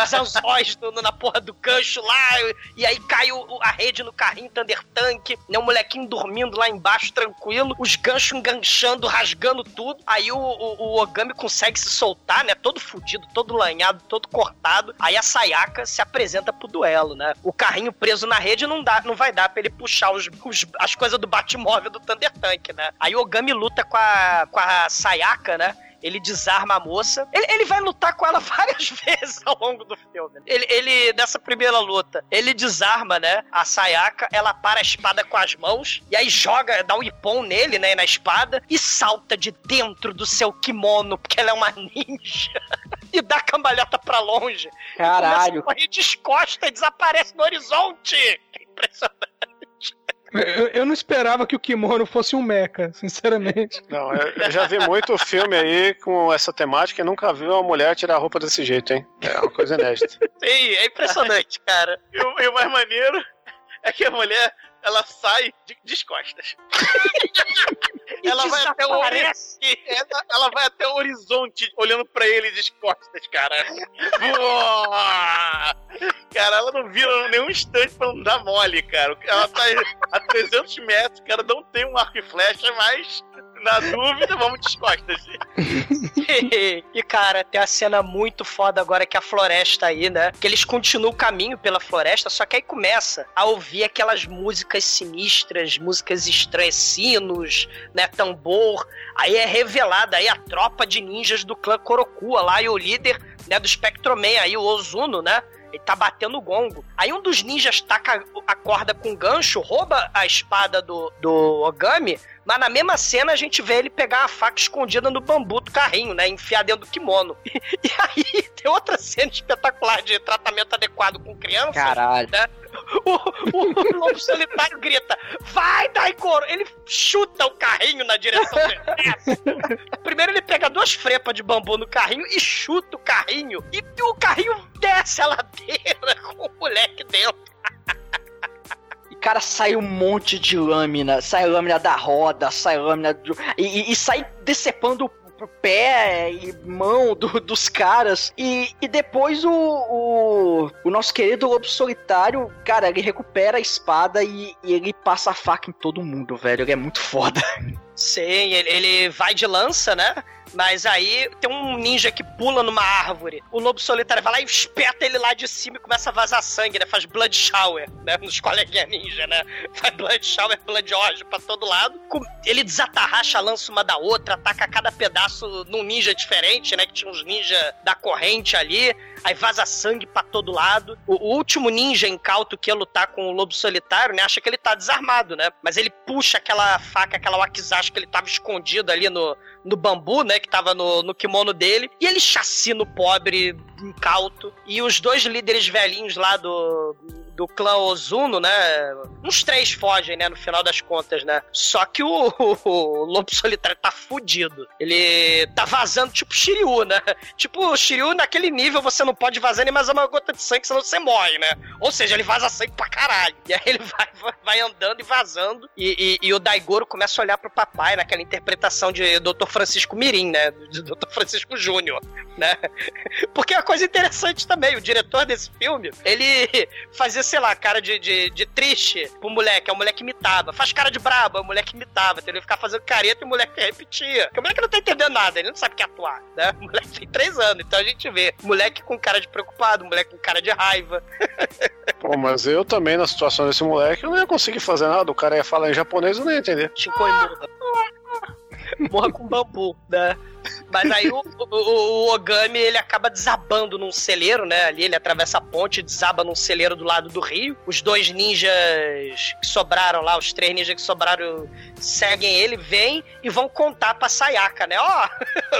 os anzóis no, na porra do gancho lá, e aí cai o, a rede no carrinho Thunder Tank, né? O molequinho dormindo lá embaixo, tranquilo, os ganchos enganchando, rasgando tudo. Aí o, o, o Ogami consegue se soltar, né? Todo fudido, todo lanhado, todo cortado. Aí a Sayaka se apresenta pro duelo, né? O carrinho preso na rede não dá, não vai dar pra ele puxar os, os as coisas do Batmóvel do Thunder Tank, né? Aí o Ogami luta com a, com a Sayaka, né? Ele desarma a moça. Ele, ele vai lutar com ela *laughs* várias vezes ao longo do filme. Ele, ele, nessa primeira luta, ele desarma, né, a Sayaka, ela para a espada com as mãos, e aí joga, dá um ipom nele, né, na espada, e salta de dentro do seu kimono, porque ela é uma *laughs* ninja. e dá a cambalhota pra longe. Caralho. E começa a descosta e desaparece no horizonte. Que *laughs* impressionante. Eu, eu, não esperava que o kimono fosse um mecha, sinceramente. Não, eu, já vi muito filme aí com essa temática e nunca vi uma mulher tirar a roupa desse jeito, hein? É uma coisa inédita. Sim, é impressionante, cara. E o, e o mais maneiro é que a mulher ela sai de, de costas. *laughs* ela vai até o ela, ela, vai até o horizonte olhando para ele de costas, cara. cara, ela não vira nenhum instante pra não dar mole, cara. Ela tá a 300 metros, cara, não tem um arco e flecha, mas na dúvida, vamos de costas. *laughs* e, cara, tem a cena muito foda agora que a floresta aí, né? Que eles continuam o caminho pela floresta, só que aí começa a ouvir aquelas músicas sinistras, músicas estranhas, sinos, né? Tambor. Aí é revelada aí a tropa de ninjas do clã Korokua lá e o líder né, do Spectroman aí, o Ozuno, né? Ele tá batendo o gongo. Aí um dos ninjas taca a corda com gancho, rouba a espada do, do Ogami, mas na mesma cena a gente vê ele pegar a faca escondida no bambu do carrinho, né? Enfiar dentro do kimono. E, *laughs* e aí tem outra cena espetacular de tratamento adequado com crianças. Caralho. Né? O, o, lobo solitário grita: Vai, Daikoro! Ele chuta o carrinho na direção dele. Primeiro ele pega duas frepas de bambu no carrinho e chuta o carrinho. E o carrinho desce a ladeira *laughs* com o moleque dentro cara, sai um monte de lâmina. Sai lâmina da roda, sai lâmina. Do, e, e, sai decepando o pé e mão do, dos caras. E, e depois o, o, o, nosso querido Lobo Solitário, cara, ele recupera a espada e, e, ele passa a faca em todo mundo, velho. Ele é muito foda. Sim, ele, ele vai de lança, né? Mas aí tem um ninja que pula numa árvore. O lobo solitário vai lá e espeta ele lá de cima e começa a vazar sangue, né? Faz blood shower, né? Nos coleguinhas ninja, né? *laughs* Faz blood shower, blood orge pra todo lado. Ele desatarracha a lança uma da outra, ataca cada pedaço num ninja diferente, né? Que tinha uns ninja da corrente ali. Aí vaza sangue pra todo lado. O, o último ninja incauto que ia lutar com o lobo solitário, né? Acha que ele tá desarmado, né? Mas ele puxa aquela faca, aquela wakizashi que ele tava escondido ali no, no bambu, né? Que tava no, no kimono dele. E ele chacina o pobre incauto. E os dois líderes velhinhos lá do do clã Ozuno, né? Uns três fogem, né? No final das contas, né? Só que o, o, o Lobo Solitário tá fudido. Ele tá vazando tipo Shiryu, né? Tipo, Shiryu, naquele nível, você não pode vazar nem mais uma gota de sangue, senão você morre, né? Ou seja, ele vaza sangue pra caralho. E aí ele vai, vai, andando e vazando. E, e, e o Daigoro começa a olhar pro papai naquela interpretação de Dr. Francisco Mirim, né? De Dr. Francisco Júnior, né? Porque coisa interessante também, o diretor desse filme, ele *laughs* fazia, sei lá, cara de, de, de triste pro moleque, é o moleque imitava. Faz cara de brabo, é o moleque imitava, entendeu? Ele ficava fazendo careta e o moleque repetia. Porque o moleque não tá entendendo nada, ele não sabe o que é atuar, né? O moleque tem três anos, então a gente vê moleque com cara de preocupado, moleque com cara de raiva. *laughs* Pô, mas eu também, na situação desse moleque, eu não ia conseguir fazer nada. O cara ia falar em japonês, eu não ia entender. Chico e morra. Com bambu, né? Mas aí o, o, o, Ogami ele acaba desabando num celeiro, né? Ali ele atravessa a ponte, desaba num celeiro do lado do rio. Os dois ninjas que sobraram lá, os três ninjas que sobraram, seguem ele, vêm e vão contar pra Sayaka, né? Ó,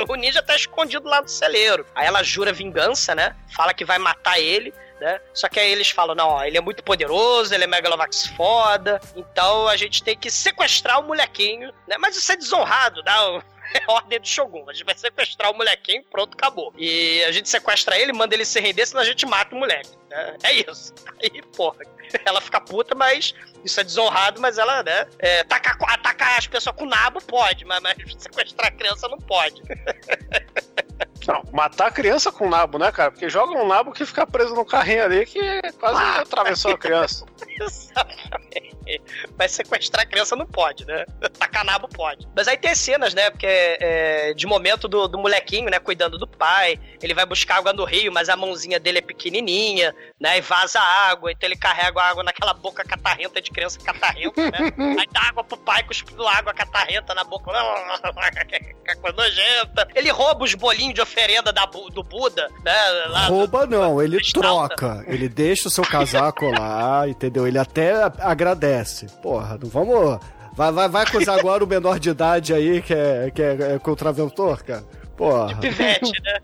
oh, *laughs* o ninja tá escondido lá no celeiro. Aí ela jura vingança, né? Fala que vai matar ele. Né? Só que aí eles falam, não, ó, ele é muito poderoso, ele é Megalovax foda, então a gente tem que sequestrar o molequinho, né? Mas isso é desonrado, dá *laughs* é ordem do Shogun. A gente vai sequestrar o molequinho, pronto, acabou. E a gente sequestra ele, manda ele se render, senão a gente mata o moleque. É, é isso. *laughs* Aí, porra, *laughs* ela fica puta, mas isso é desonrado, mas ela, né? É, atacar, atacar as pessoas com nabo pode, mas, mas sequestrar a criança não pode. Não, matar a criança com nabo, né, cara? Porque joga um nabo que fica preso no carrinho ali que quase ah, atravessou a criança. *laughs* Exatamente. *laughs* Mas sequestrar a criança não pode, né? *laughs* Tacar nabo pode. Mas aí tem cenas, né? Porque é, de momento do, do molequinho, né? Cuidando do pai. Ele vai buscar água no rio, mas a mãozinha dele é pequenininha, né? E vaza água. Então ele carrega a água naquela boca catarrenta de criança catarrenta, né? *laughs* aí dá água pro pai cuspindo água catarrenta na boca. coisa nojenta. Ele rouba os bolinhos de oferenda da, do Buda, né? Rouba do, não, ele troca. Ele deixa o seu casaco lá, entendeu? Ele até agradece. Porra, não vamos. Vai, vai, vai acusar agora o menor de idade aí que é, que é, é contraventor, cara? Porra. De pivete, né?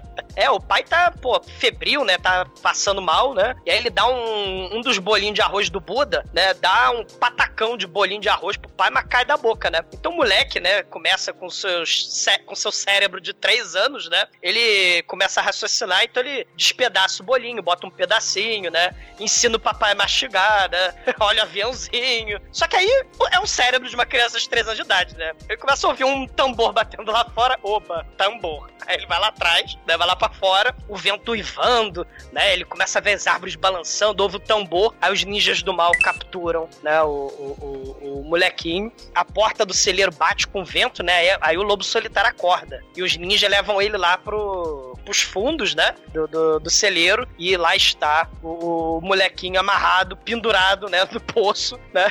*laughs* É, o pai tá, pô, febril, né? Tá passando mal, né? E aí ele dá um, um dos bolinhos de arroz do Buda, né? Dá um patacão de bolinho de arroz pro pai, mas cai da boca, né? Então o moleque, né? Começa com, seus, com seu cérebro de três anos, né? Ele começa a raciocinar, então ele despedaça o bolinho, bota um pedacinho, né? Ensina o papai a mastigar, né? *laughs* Olha o aviãozinho. Só que aí é um cérebro de uma criança de três anos de idade, né? Ele começa a ouvir um tambor batendo lá fora. Opa, tambor. Aí ele vai lá atrás, né? Vai lá pra fora, o vento uivando, né? Ele começa a ver as árvores balançando, ouve o tambor, aí os ninjas do mal capturam, né? O, o, o, o molequinho. A porta do celeiro bate com o vento, né? Aí o lobo solitário acorda. E os ninjas levam ele lá pro, pros fundos, né? Do, do, do celeiro. E lá está o, o molequinho amarrado, pendurado, né? No poço, né?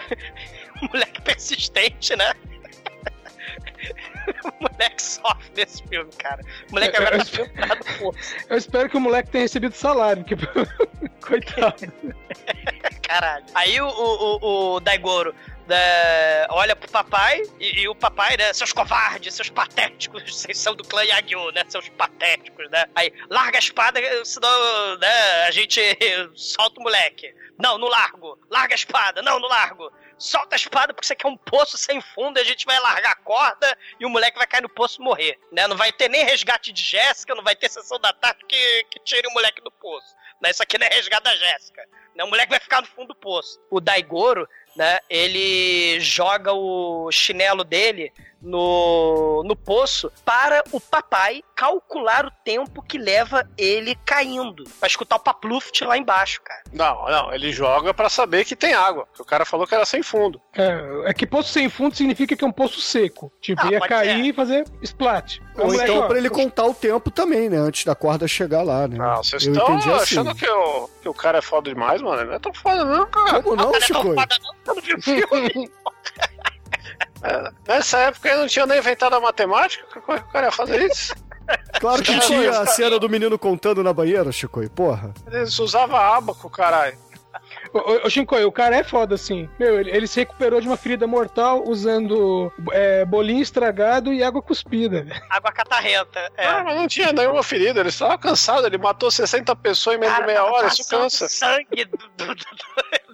*laughs* moleque persistente, né? O *laughs* moleque sofre nesse filme, cara. O moleque agora eu, tá sentado, pô. *laughs* Eu espero que o moleque tenha recebido salário, porque. *laughs* Coitado. Caralho. Aí o, o, o Daigoro né, olha pro papai e, e, o papai, né? Seus covardes, seus patéticos, vocês são do clã Yagyu, né? Seus patéticos, né? Aí, larga a espada, senão, né? A gente solta o moleque. Não, não largo. Larga a espada. Não, não largo solta a espada porque você quer um poço sem fundo a gente vai largar a corda e o moleque vai cair no poço e morrer, né? Não vai ter nem resgate de Jéssica, não vai ter sessão da tarde que, que tire o moleque do poço. Né? Isso aqui não é resgate da Jéssica. Né? O moleque vai ficar no fundo do poço. O Daigoro, né? Ele joga o chinelo dele no, no poço para o papai calcular o tempo que leva ele caindo. Pra escutar o papluft lá embaixo, cara. Não, não, ele joga para saber que tem água. o cara falou que era sem fundo. É, é que poço sem fundo significa que é um poço seco. Tipo, ah, ia cair ser. e fazer splat. Ou então para ele contar o tempo também, né? Antes da corda chegar lá, né? Não, vocês estão assim. achando que o, que o cara é foda demais, mano. Ele não é tão foda, não, cara. Como não, Chico? Não é tão foda, não. Eu não vi o filme. *laughs* *laughs* É, nessa época eu não tinha nem inventado a matemática, como é que o cara ia fazer isso? Claro que tinha a cena do menino contando na banheira, Chico, e porra. Eles usavam abaco, caralho. Ô, Shinkoi, o cara é foda, assim. Meu, ele, ele se recuperou de uma ferida mortal usando é, bolinho estragado e água cuspida. Água catarrenta. É. Ah, mas não tinha nenhuma ferida, ele estava cansado, ele matou 60 pessoas em menos de meia hora, isso cansa. sangue do, do- do-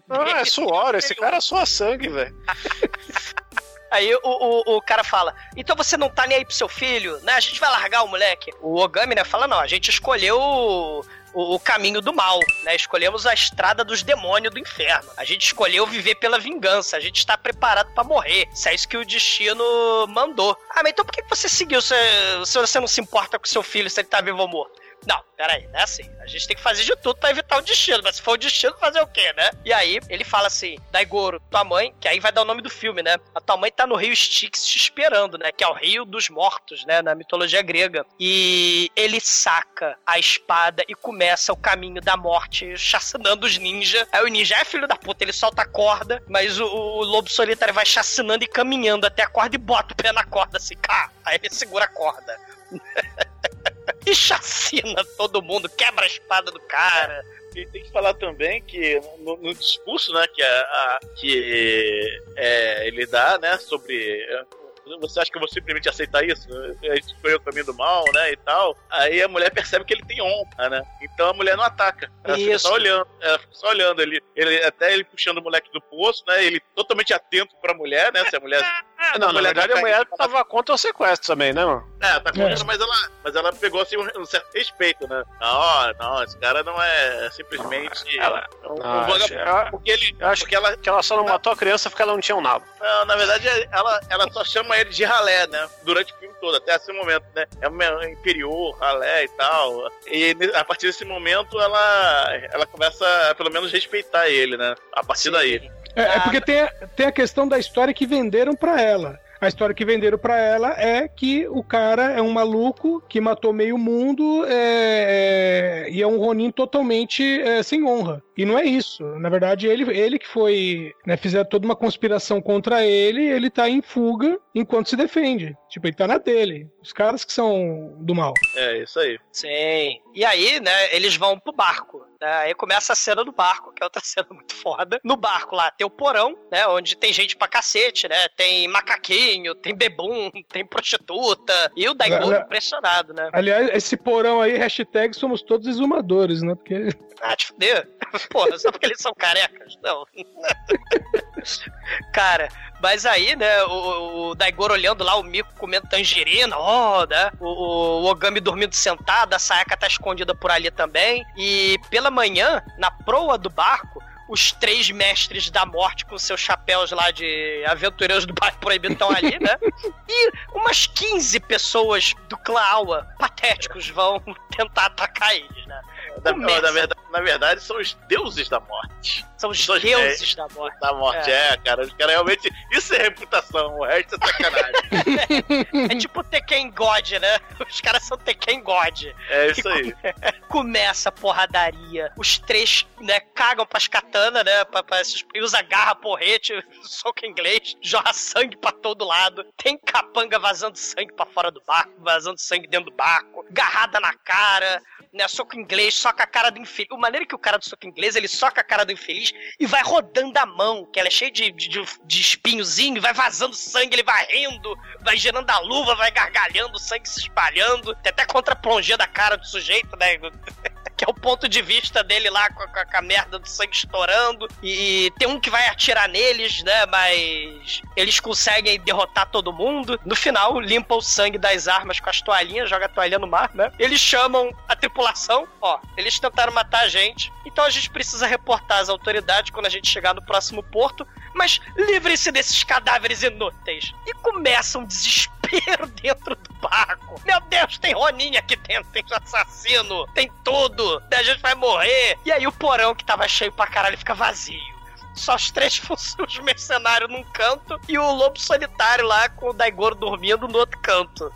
Ah, é suor, esse cara sua sangue, velho. *laughs* Aí o, o, o cara fala: Então você não tá nem aí pro seu filho, né? A gente vai largar o moleque. O Ogami, né, fala: Não, a gente escolheu o, o, caminho do mal, né? Escolhemos a estrada dos demônios do inferno. A gente escolheu viver pela vingança. A gente está preparado pra morrer. Se é isso que o destino mandou. Ah, mas então por que você seguiu se, se você não se importa com seu filho se ele tá vivo ou morto? Não, peraí, não é assim. A gente tem que fazer de tudo pra evitar o destino. Mas se for o destino, fazer o quê, né? E aí, ele fala assim: Daigoro, tua mãe, que aí vai dar o nome do filme, né? A tua mãe tá no rio Styx te esperando, né? Que é o rio dos mortos, né? Na mitologia grega. E ele saca a espada e começa o caminho da morte, chacinando os ninjas. Aí o ninja é filho da puta, ele solta a corda, mas o, o lobo solitário vai chacinando e caminhando até a corda e bota o pé na corda, assim, cá. Aí ele segura a corda. *laughs* *laughs* e chacina todo mundo, quebra a espada do cara. E tem que falar também que no, no discurso, né, que, a, a- que é, ele dá, né, sobre é, você acha que eu vou simplesmente aceitar isso? A gente escolheu o caminho do mal, né, e tal. Aí a mulher percebe que ele tem honra, né? Então a mulher não ataca. Ela fica Isso. só olhando. Ela fica só olhando. Ele, ele, até ele puxando o moleque do poço, né? Ele totalmente atento pra mulher, né? Se a mulher... É, não, na verdade a mulher tava contra o sequestro também, né, mano? É, tá contra, É. mas, ela, mas ela pegou assim um, certo respeito, né? Não, não, esse cara não é simplesmente Ela- um, um Não, vagabundo. porque ele. Eu acho porque ela, que ela só não matou a criança porque ela não tinha um nabo. não, na verdade, ela, ela só chama ele de ralé, né? Durante o filme todo, até esse momento, né? É inferior, ralé e tal. E a partir desse momento, ela, ela começa a pelo menos respeitar ele, né? A partir daí. É, é porque tem a, tem a questão da história que venderam pra ela. A história que venderam pra ela é que o cara é um maluco que matou meio mundo é, é, e é um Ronin totalmente é, sem honra. E não é isso. Na verdade, ele, ele que foi. Né, fizeram toda uma conspiração contra ele, ele tá em fuga enquanto se defende. Tipo, ele tá na dele. Os caras que são do mal. É, isso aí. Sim. E aí, né, eles vão pro barco. Né? Aí começa a cena do barco, que é outra *laughs* cena muito foda. No barco lá tem o porão, né, onde tem gente pra cacete, né? Tem macaquinho, tem bebum, *laughs* tem prostituta. E o Daigoro impressionado, né? Aliás, esse porão aí, hashtag somos todos exumadores, né? Porque. Ah, te fuder. *laughs* Porra, só porque eles são carecas? Não. Cara, mas aí, né, o, o Daigoro olhando lá, o Mico comendo tangerina, ó, né? O, o- o Ogami dormindo sentado, a Sayaka tá escondida por ali também. E pela manhã, na proa do barco, os três mestres da morte com seus chapéus lá de aventureiros do bairro proibido estão ali, né? *laughs* E umas 15 pessoas do clã Awa, patéticos, vão *laughs* tentar atacar eles, né? Na, na verdade, na verdade, são os deuses da morte. São os São deuses da morte. Da morte, É. é, cara. Os caras realmente. Isso é reputação, o resto é sacanagem. *laughs* É tipo Tekken God, né? Os caras são Tekken God. É isso aí. *laughs* Começa a porradaria. Os três, né, cagam pras katana, né? Pra, pra esses, e usa garra, porrete, *laughs* soco inglês, jorra sangue pra todo lado. Tem capanga vazando sangue pra fora do barco, vazando sangue dentro do barco. Garrada na cara, né? Soco inglês, soca a cara do infeliz. O maneiro é que o cara do soco inglês, ele soca a cara do infeliz e vai rodando a mão, que ela é cheia de, de, de- espinhozinho, vai vazando sangue, ele vai rindo, vai gerando a luva, vai gargalhando, sangue se espalhando. Tem até contra a da cara do sujeito, né? *laughs* que é o ponto de vista dele lá com a, com a- merda do sangue estourando. E tem um que vai atirar neles, né? Mas eles conseguem derrotar todo mundo. No final, limpa o sangue das armas com as toalhinhas, joga a toalhinha no mar, né? Eles chamam a tripulação, ó. Eles tentaram matar a gente. Então a gente precisa reportar às autoridades quando a gente chegar no próximo porto. Mas livrem-se desses cadáveres inúteis. E começa um desespero *laughs* dentro do barco. Meu Deus, tem Roninha aqui dentro, tem assassino, tem tudo. A gente vai morrer. E aí o porão que tava cheio pra caralho fica vazio. Só os três *laughs* os mercenários num canto e o lobo solitário lá com o Daigoro dormindo no outro canto.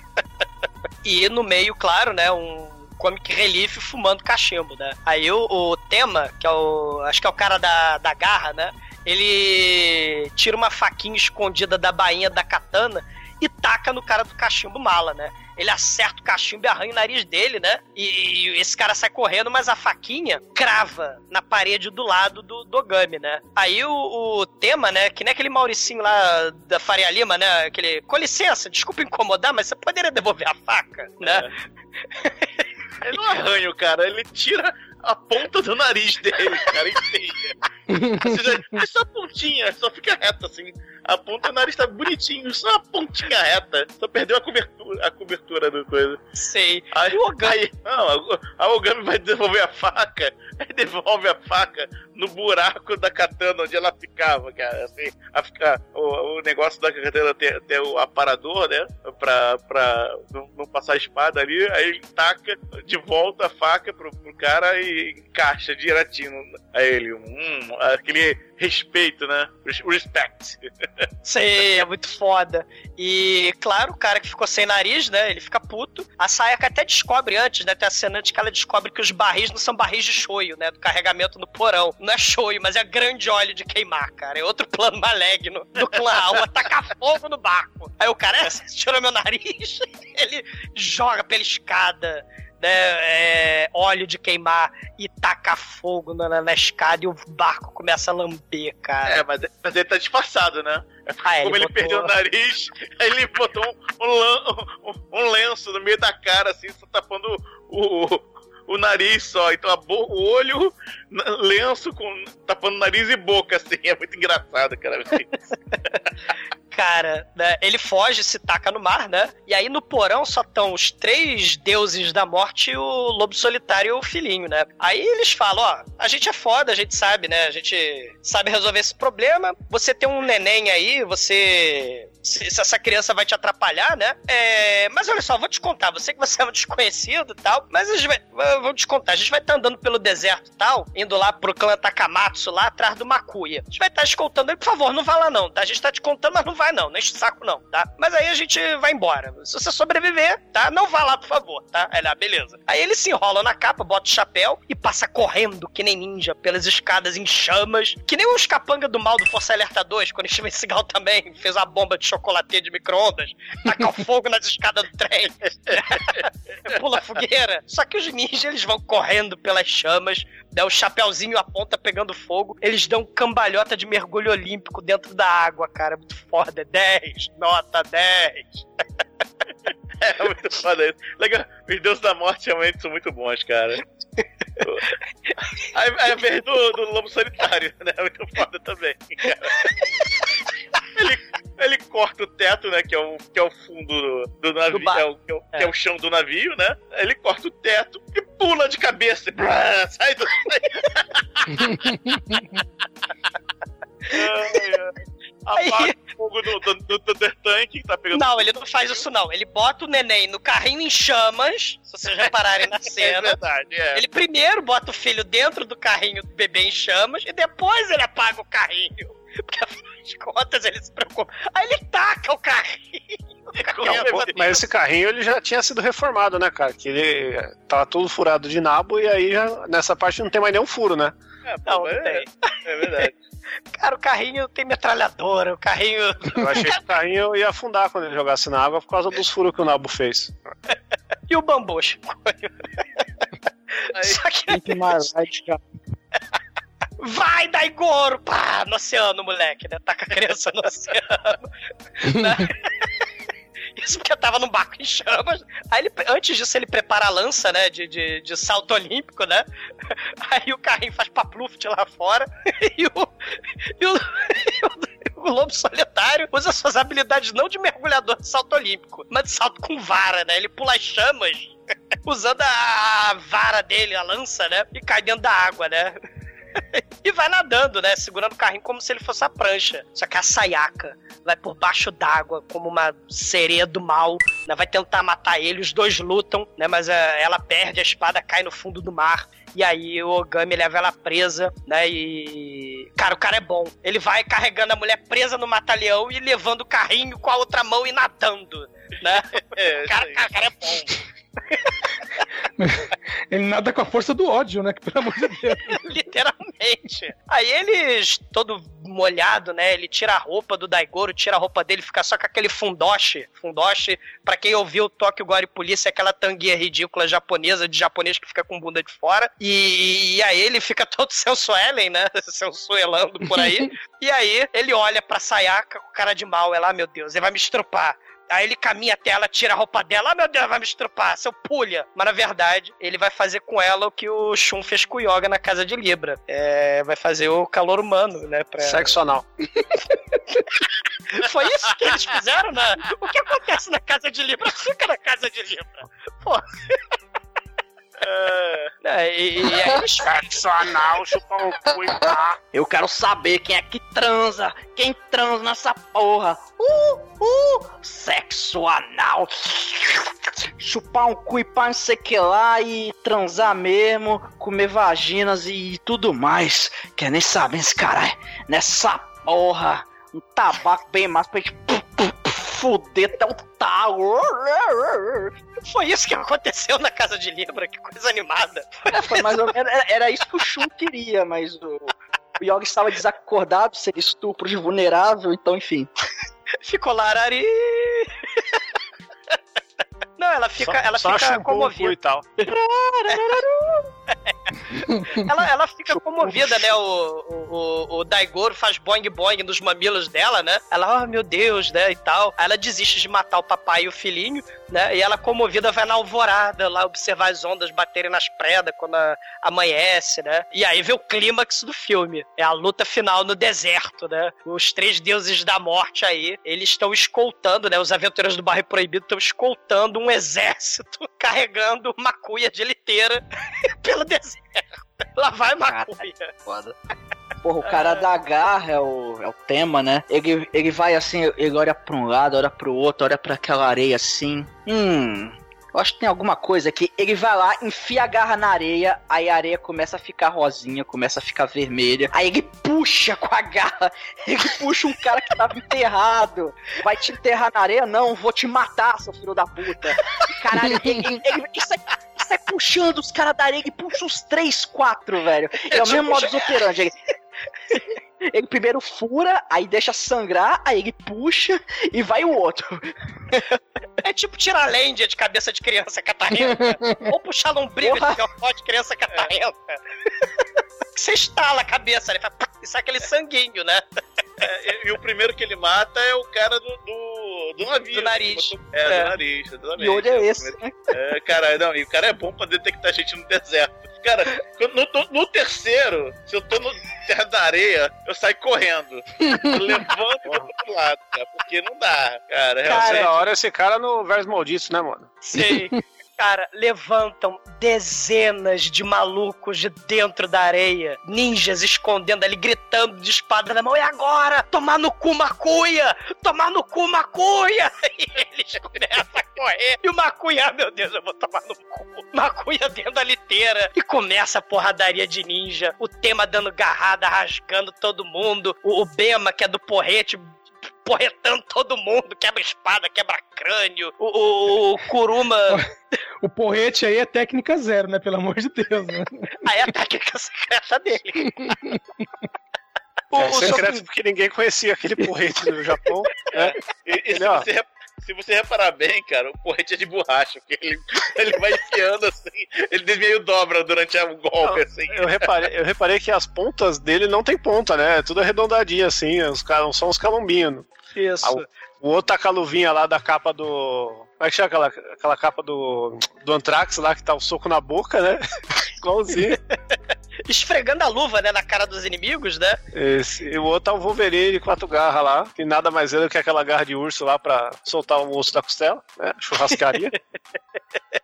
*laughs* e no meio, claro, né, um comic relief fumando cachimbo, né? Aí o, o tema, que é o. Acho que é o cara da, da garra, né? Ele tira uma faquinha escondida da bainha da katana e taca no cara do cachimbo mala, né? ele acerta o cachimbo e arranha o nariz dele, né? E, e esse cara sai correndo, mas a faquinha crava na parede do lado do Dogami, né? Aí o, o tema, né? Que nem aquele Mauricinho lá da Faria Lima, né? Aquele, com licença, desculpa incomodar, mas você poderia devolver a faca, né? *laughs* Ele não arranha o cara, ele tira a ponta do nariz dele, cara, inteira. *laughs* Seja, é só a pontinha, só fica reta assim. A ponta do nariz tá bonitinho, só a pontinha reta. Só perdeu a cobertura, a cobertura do coisa. Sei. Aí, aí não, a, a Ogami vai devolver a faca, *laughs* aí devolve a faca no buraco da katana onde ela ficava, cara. Assim, a, ficar o, o negócio da katana ter, ter o aparador, né? Pra, pra não, não passar a espada ali, aí ele taca de volta a faca pro, pro cara e encaixa direitinho a ele. Hum, aquele respeito, né? Respect. *laughs* Sei, é muito foda. E, claro, o cara que ficou sem nariz, né? Ele fica puto. A Sayaka até descobre antes, né? Tem a cena antes que ela descobre que os barris não são barris de shoyu, né? Do carregamento no porão. Não é shoyu, mas é grande óleo de queimar, cara. É outro plano maligno do clã Alma tacar fogo no barco. Aí o cara, *laughs* é, tirou meu nariz? *laughs* Ele joga pela escada né, é, óleo de queimar e taca fogo na, na, escada e o barco começa a lamber, cara. É, mas, mas ele tá disfarçado, né? Ah, Como ele, ele botou... perdeu o nariz, aí ele botou um, um, um, lenço no meio da cara, assim, só tapando o, o, o nariz só. Então o olho, lenço com tapando nariz e boca, assim. É muito engraçado, cara. *laughs* cara, né? Ele foge, se taca no mar, né? E aí no porão só estão os três deuses da morte o lobo solitário e o filhinho, né? Aí eles falam, ó, a gente é foda, a gente sabe, né? A gente sabe resolver esse problema. Você tem um neném aí, você se, se, essa criança vai te atrapalhar, né? É, mas olha só, vou te contar. Você que você é um desconhecido e tal, mas a gente vai, vou te contar. A gente vai estar tá andando pelo deserto e tal, indo lá pro clã Takamatsu, lá atrás do Makuya. A gente vai estar tá escoltando ele, por favor, não vá lá não, tá? A gente tá te contando, mas não vai não, não enche o saco não, tá? Mas aí a gente vai embora. Se você sobreviver, tá? Não vá lá, por favor, tá? Ele, ah, beleza. Aí ele se enrola na capa, bota o chapéu e passa correndo, que nem ninja, pelas escadas em chamas, que nem os capanga do mal do Força Alerta 2, quando Steven Seagal também fez a bomba de chocolate de micro-ondas, tacar *laughs* fogo nas escadas do trem, *laughs* pula fogueira. Só que os ninjas, eles vão correndo pelas chamas, né, o chapéuzinho aponta pegando fogo, eles dão cambalhota de mergulho olímpico dentro da água, cara. Muito foda. 10, nota 10. *laughs* É muito foda isso. Legal. Os deuses da morte realmente são muito bons, cara. A, a vez do, do lobo solitário, né? Muito foda também, cara. Ele, ele corta o teto, né? Que é o, que é o fundo do, do navio, do é o, que, é o, é. que, é o, chão do navio, né? Ele corta o teto e pula de cabeça. Brá, sai do. *laughs* ai, ai o fogo do, do, do Thunder Tank que tá pegando. Não, ele não faz isso, não. Ele bota o neném no carrinho em chamas, se vocês repararem na *laughs* cena. É verdade, é. Ele primeiro bota o filho dentro do carrinho do bebê em chamas e depois ele apaga o carrinho. *laughs* Porque afinal de contas ele se preocupa. Aí ele taca o carrinho. *laughs* Mas esse carrinho ele já tinha sido reformado, né, cara? Que ele tava todo furado de nabo e aí já, nessa parte não tem mais nenhum furo, né? É, não, não é, tem. É verdade. Cara, o carrinho tem metralhadora, o carrinho. Eu achei que o carrinho ia afundar quando ele jogasse na água por causa dos furos que o Nabo fez. e o bambu, Só que. mais Vai, Daigoro! Pá, no oceano, moleque, né? Tá com a criança no oceano. né? *laughs* Isso porque tava num barco em chamas. Aí ele, antes disso, ele prepara a lança, né? De, de, de salto olímpico, né? *laughs* Aí o carrinho faz papluft lá fora. *laughs* E o, e o, e *laughs* o, o lobo solitário usa suas habilidades não de mergulhador de salto olímpico, mas de salto com vara, né? Ele pula as chamas usando a vara dele, a lança, né? E cai dentro da água, né? *laughs* e vai nadando, né? Segurando o carrinho como se ele fosse a prancha. Só que a Sayaka vai por baixo d'água como uma sereia do mal, né? Vai tentar matar ele, os dois lutam, né? Mas uh, ela perde, a espada cai no fundo do mar. E aí o Ogami leva ela presa, né? E. Cara, o cara é bom. Ele vai carregando a mulher presa no matalhão e levando o carrinho com a outra mão e nadando. Né? *laughs* É, o cara, cara, cara é bom. *laughs* Ele nada com a força do ódio, né? *laughs* Pelo amor de Deus. Literalmente. Aí eles, todo molhado, né? Ele tira a roupa do Daigoro, tira a roupa dele, fica só com aquele fundoshi. Fundoshi, pra quem ouviu o Tokyo Gore Polícia, é aquela tanguinha ridícula japonesa, de japonês que fica com bunda de fora. E, e aí ele fica *laughs* todo sensuelen, né? Sensuelando por aí. e aí ele olha pra Sayaka com cara de mal. Ela, ah, meu Deus, ele vai me estrupar. Aí ele caminha até ela, tira a roupa dela. Ah, meu Deus, vai me estrupar, seu pulha. Mas na verdade, ele vai fazer com ela o que o Shun fez com o Yoga na casa de Libra. É, vai fazer o calor humano, né? Pra... Sexo anal. *laughs* Foi isso que eles fizeram, né? O que acontece na casa de Libra fica na casa de Libra. Pô. *laughs* É, e, e aí Sexo anal, chupar o cu e pá. Eu quero saber quem é que transa. Quem transa nessa porra? Uh, uh, sexo anal. Chupar um cu e pá, não sei que lá. E transar mesmo. Comer vaginas e tudo mais. Quer nem saber esse caralho. Nessa porra. Um tabaco bem mais pra gente fuder até o talo. Foi isso que aconteceu na casa de Libra, que coisa animada. É, foi mais ou menos. Era, era isso que o Shun queria, mas o, o Yogi estava desacordado, seria estupro de vulnerável, então enfim. Ficou lá, Arari. Não, ela fica, Só- ela só fica comovida. e tal. *laughs* Ela, ela fica comovida, né? O, o, o, Daigoro faz boing boing nos mamilos dela, né? Ela, oh meu Deus, né? E tal. Aí ela desiste de matar o papai e o filhinho, né? E ela, comovida, vai na alvorada lá observar as ondas baterem nas predas quando a- amanhece, né? E aí vê o clímax do filme. É a luta final no deserto, né? Os três deuses da morte aí, eles estão escoltando, né? Os aventureiros do Barrio Proibido estão escoltando um exército *laughs* carregando uma cuia de liteira *laughs* pelo deserto. Lá vai maconha. Foda. Porra, o cara da garra é o, é o tema, né? Ele, ele vai assim, ele olha pra um lado, olha pro outro, olha pra aquela areia assim. Hum. Eu acho que tem alguma coisa aqui. Ele vai lá, enfia a garra na areia, aí a areia começa a ficar rosinha, começa a ficar vermelha. Aí ele puxa com a garra. *laughs* Ele puxa um cara que tava enterrado. Vai te enterrar na areia? Não, vou te matar, seu filho da puta. Caralho, *laughs* ele, ele, ele, ele sai, ele sai puxando os caras da areia, ele puxa uns três, quatro, velho. É o mesmo modus operandi. Ele, *laughs* ele primeiro fura, aí deixa sangrar, aí ele puxa e vai o outro. *laughs* É tipo tirar lêndia de cabeça de criança catarrenta. ou puxar lombriga Porra. de fiofó de criança catarrenta. *laughs* Você estala a cabeça? Faz pá, E sai aquele sanguinho, né? É, e, e o primeiro que ele mata é o cara do, do, do navio. Do nariz. É, É. do nariz, exatamente. E olho é o esse, primeiro- É, cara, não, e o cara é bom pra detectar gente no deserto. Cara, no, no- no terceiro, se eu tô no terra da areia, eu saio correndo. Eu levanto e vou pro outro lado, cara, porque não dá, cara. Cara, Realmente. da hora esse cara no Versos Malditos, né, mano? Sei. Cara, levantam dezenas de malucos de dentro da areia, ninjas escondendo ali, gritando de espada na mão. E agora? Tomar no cu Macuia! Tomar no cu Macuia! *laughs* E eles começam a correr. E o Macuia, ah, meu Deus, eu vou tomar no cu. Macuia dentro da liteira. E começa a porradaria de ninja. O tema dando garrada, rasgando todo mundo. O, o Bema, que é do porrete, porretando todo mundo, quebra espada, quebra crânio. O, o, o Kuruma. *laughs* O porrete aí é técnica zero, né? Pelo amor de Deus. Né? *laughs* Aí é a técnica secreta dele. O, É o secreto porque ninguém conhecia aquele porrete no Japão. né? *laughs* E, e se, Ele, ó. Se você reparar bem, cara, o porrete é de borracha, porque ele, ele vai enfiando assim, ele meio dobra durante o golpe, assim. Eu reparei, eu reparei que as pontas dele não tem ponta, né? É tudo arredondadinho assim, os caras são uns calombinhos. Isso. Ah, o, outro tá com a luvinha lá da capa do. Como é que chama aquela, aquela capa do, do Anthrax lá que tá o soco na boca, né? *laughs* Igualzinho. Esfregando a luva, né, na cara dos inimigos, né? Esse, e o outro tá o Wolverine de quatro garras lá, que nada mais é do que aquela garra de urso lá pra soltar o osso da costela, né? Churrascaria. *laughs*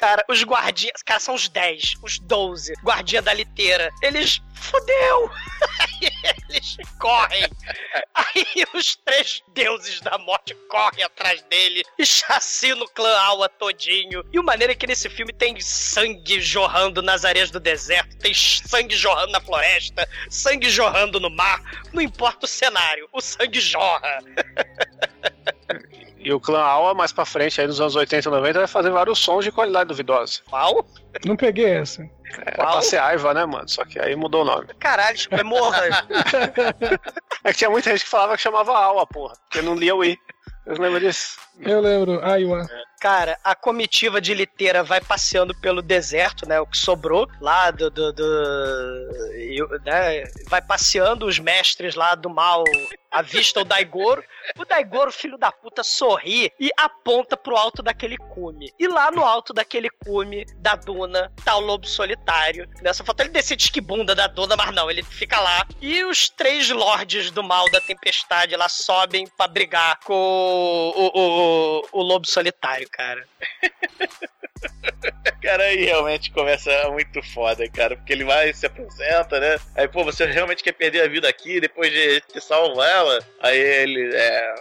Cara, os guardinhas, cara, são os 10, os 12, guardinha da liteira. Eles, fudeu! Aí *laughs* eles correm. Aí os três deuses da morte correm atrás dele e chassinam o clã Aua todinho. E o maneiro é que nesse filme tem sangue jorrando nas areias do deserto, tem sangue jorrando na floresta, sangue jorrando no mar. Não importa o cenário, o sangue jorra. *laughs* E o clã Aua, mais pra frente, aí nos anos 80 e 90, vai fazer vários sons de qualidade duvidosa. Qual? Não peguei essa. Era pra ser Aiva, né, mano? Só que aí mudou o nome. Caralho, tipo, é morra. *laughs* É que tinha muita gente que falava que chamava Aua, porra. Porque não lia o I. Vocês lembram disso? Eu lembro. Aiwa. Cara, a comitiva de liteira vai passeando pelo deserto, né? O que sobrou lá do. do, do- né, vai passeando os mestres lá do mal. Avista o Daigoro. O Daigoro, filho da puta, sorri e aponta pro alto daquele cume. E lá no alto daquele cume da duna tá o lobo solitário. Nessa foto ele decide que bunda da duna, mas não, ele fica lá. E os três lordes do mal da tempestade lá sobem pra brigar com o, o, o, o lobo solitário, cara. *laughs* Cara, aí realmente começa muito foda, cara, porque ele vai, se apresenta, né? Aí, pô, você realmente quer perder a vida aqui depois de ter salvo ela? Aí ele, é.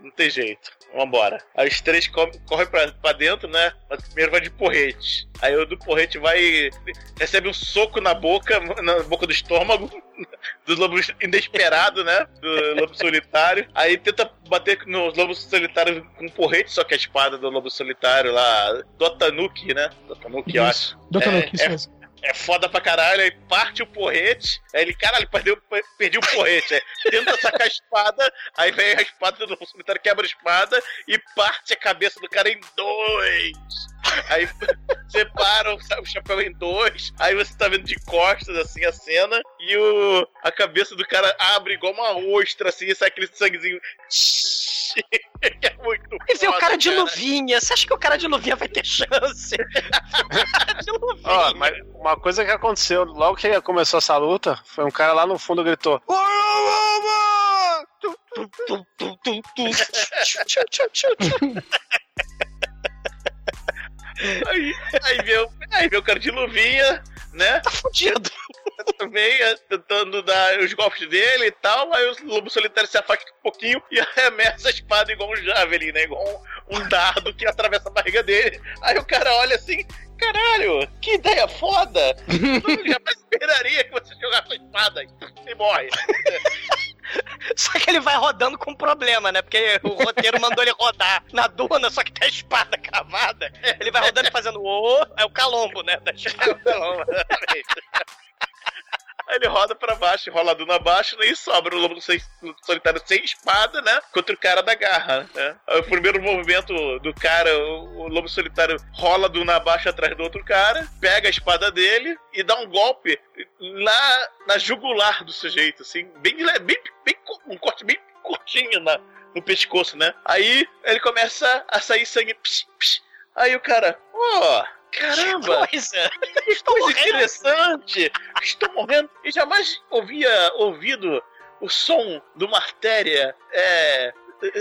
Não tem jeito. Vambora. Aí os três co- correm pra, pra dentro, né? Mas primeiro vai de porrete. Aí o do porrete vai. recebe um soco na boca, na boca do estômago, *laughs* do lobo inesperado, né? Do lobo solitário. Aí tenta bater no lobo solitário com um porrete, só que a espada do lobo solitário lá, Dotanuki, né? Dotanuki, eu acho. Dotanuki, É- isso é- mesmo. é foda pra caralho, aí parte o porrete, aí ele, caralho, perdeu, perdi o porrete, aí tenta sacar a espada, aí vem a espada do cemitério, quebra a espada e parte a cabeça do cara em dois. Aí separa o chapéu em dois, aí você tá vendo de costas assim a cena, e o, a cabeça do cara abre igual uma ostra assim, e sai aquele sanguezinho. *laughs* é muito E vê o foda, cara de luvinha. Você acha que o cara de luvinha vai ter chance? *laughs* de luvinha. Ó, mas uma coisa que aconteceu logo que começou essa luta foi um cara lá no fundo gritou: Aí, aí, vê, o- aí vê o cara de luvinha, né? Tá fudido. Também é, tentando dar os golpes dele e tal. Aí o lobo solitário se afasta um pouquinho e *laughs* arremessa a espada igual um javelin, né? Igual um, um dardo que atravessa a barriga dele. Aí o cara olha assim: caralho, que ideia foda! *laughs* Eu jamais esperaria que você jogasse a espada e morre. *laughs* Só que ele vai rodando com problema, né? Porque o roteiro mandou ele rodar na duna, só que tem a espada cravada. Ele vai rodando e fazendo o. É o calombo, né? Da espada. Aí ele roda pra baixo, rola a duna abaixo, né, e sobra o lobo solitário sem espada, né? Contra o cara da garra, né? Aí O primeiro movimento do cara, o, o lobo solitário rola a duna abaixo atrás do outro cara, pega a espada dele e dá um golpe na, na jugular do sujeito, assim, bem, le- bem, bem um corte bem curtinho na, no pescoço, né? Aí ele começa a sair sangue. psh, psh. Aí o cara, ó, caramba! Que coisa! Que coisa interessante! Estou morrendo e jamais havia ouvido o som de uma artéria é,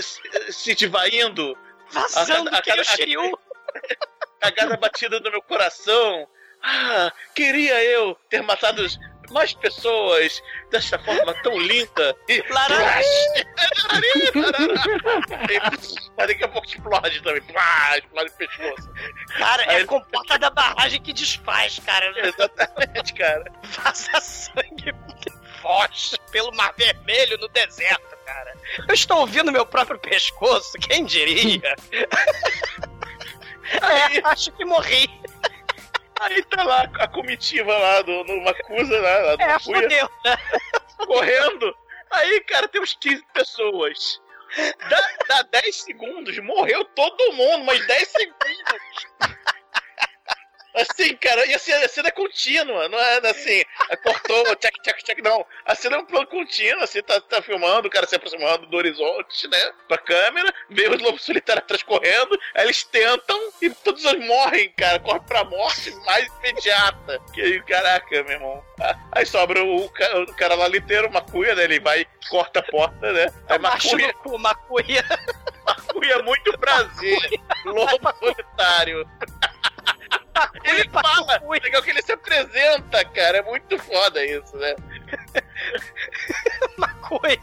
se, se divaindo. Vazando a, que nem o Shiryu. a cada batida do meu coração. Ah, queria eu ter matado mais pessoas desta forma tão linda. E. Larari! Mas *laughs* daqui a pouco explode também. Plá, explode o pescoço. Cara, é Aí- a comporta da barragem que desfaz, cara. Exatamente, cara. Vaza sangue foge pelo Mar Vermelho no deserto, cara. Eu estou ouvindo meu próprio pescoço, quem diria? é, acho que morri. Aí tá lá a comitiva lá do, no Macusa, lá, lá do É, Macuia, fodeu, né? *laughs* correndo. Aí, cara, tem uns 15 pessoas. Dá, dá 10 segundos, morreu todo mundo, mas 10 segundos. Assim, cara, e assim, a cena é contínua, não é assim, cortou, tchac, tchac, tchac, não. A cena é um plano contínuo, assim, tá, tá filmando, o cara se aproximando do horizonte, né, pra câmera, vê os lobos solitários atrás correndo, aí eles tentam e todos eles morrem, cara, correm pra morte mais imediata. Que aí, caraca, meu irmão. Ah, Aí sobra o, o cara lá inteiro, Macuia, né, ele vai, corta a porta, né, aí Macho Macuia, no cu, macuia. Macuia, muito prazer, lobo solitário. Ele fala, legal que ele se apresenta, cara. É muito foda isso, né? *laughs* Macuia.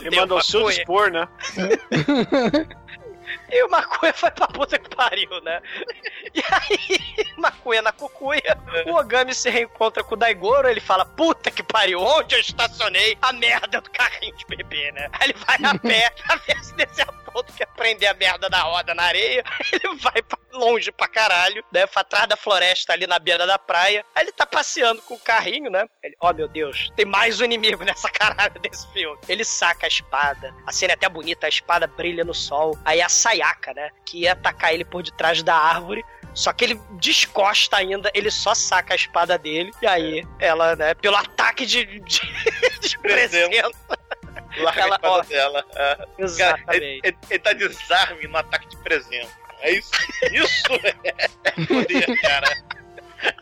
Ele mandou maconha. expor, né? *laughs* E o Macuia foi pra puta que pariu, né? *laughs* E aí, Macuia na cucuia. O Ogami se reencontra com o Daigoro, ele fala, puta que pariu, onde eu estacionei a merda do carrinho de bebê, né? Aí ele vai a pé, a vez desse a ponto que prender a merda da roda na areia, ele vai pra longe pra caralho, né? Pra trás da floresta ali na beira da praia. Aí ele tá passeando com o carrinho, né? Ele, oh meu Deus, tem mais um inimigo *laughs* nessa caralho desse filme. Ele saca a espada. A cena é até bonita, a espada brilha no sol. Aí a Sayaka, né? Que ia atacar ele por detrás da árvore. Só que ele descosta ainda, ele só saca a espada dele. E aí, ela, né, pelo ataque de, de, de *laughs* presença. Larga Ela, a espada ó, dela. É. Cara, Exatamente. ele, ele, ele tá desarme no ataque de presença. É isso. Isso *laughs* é poder, cara.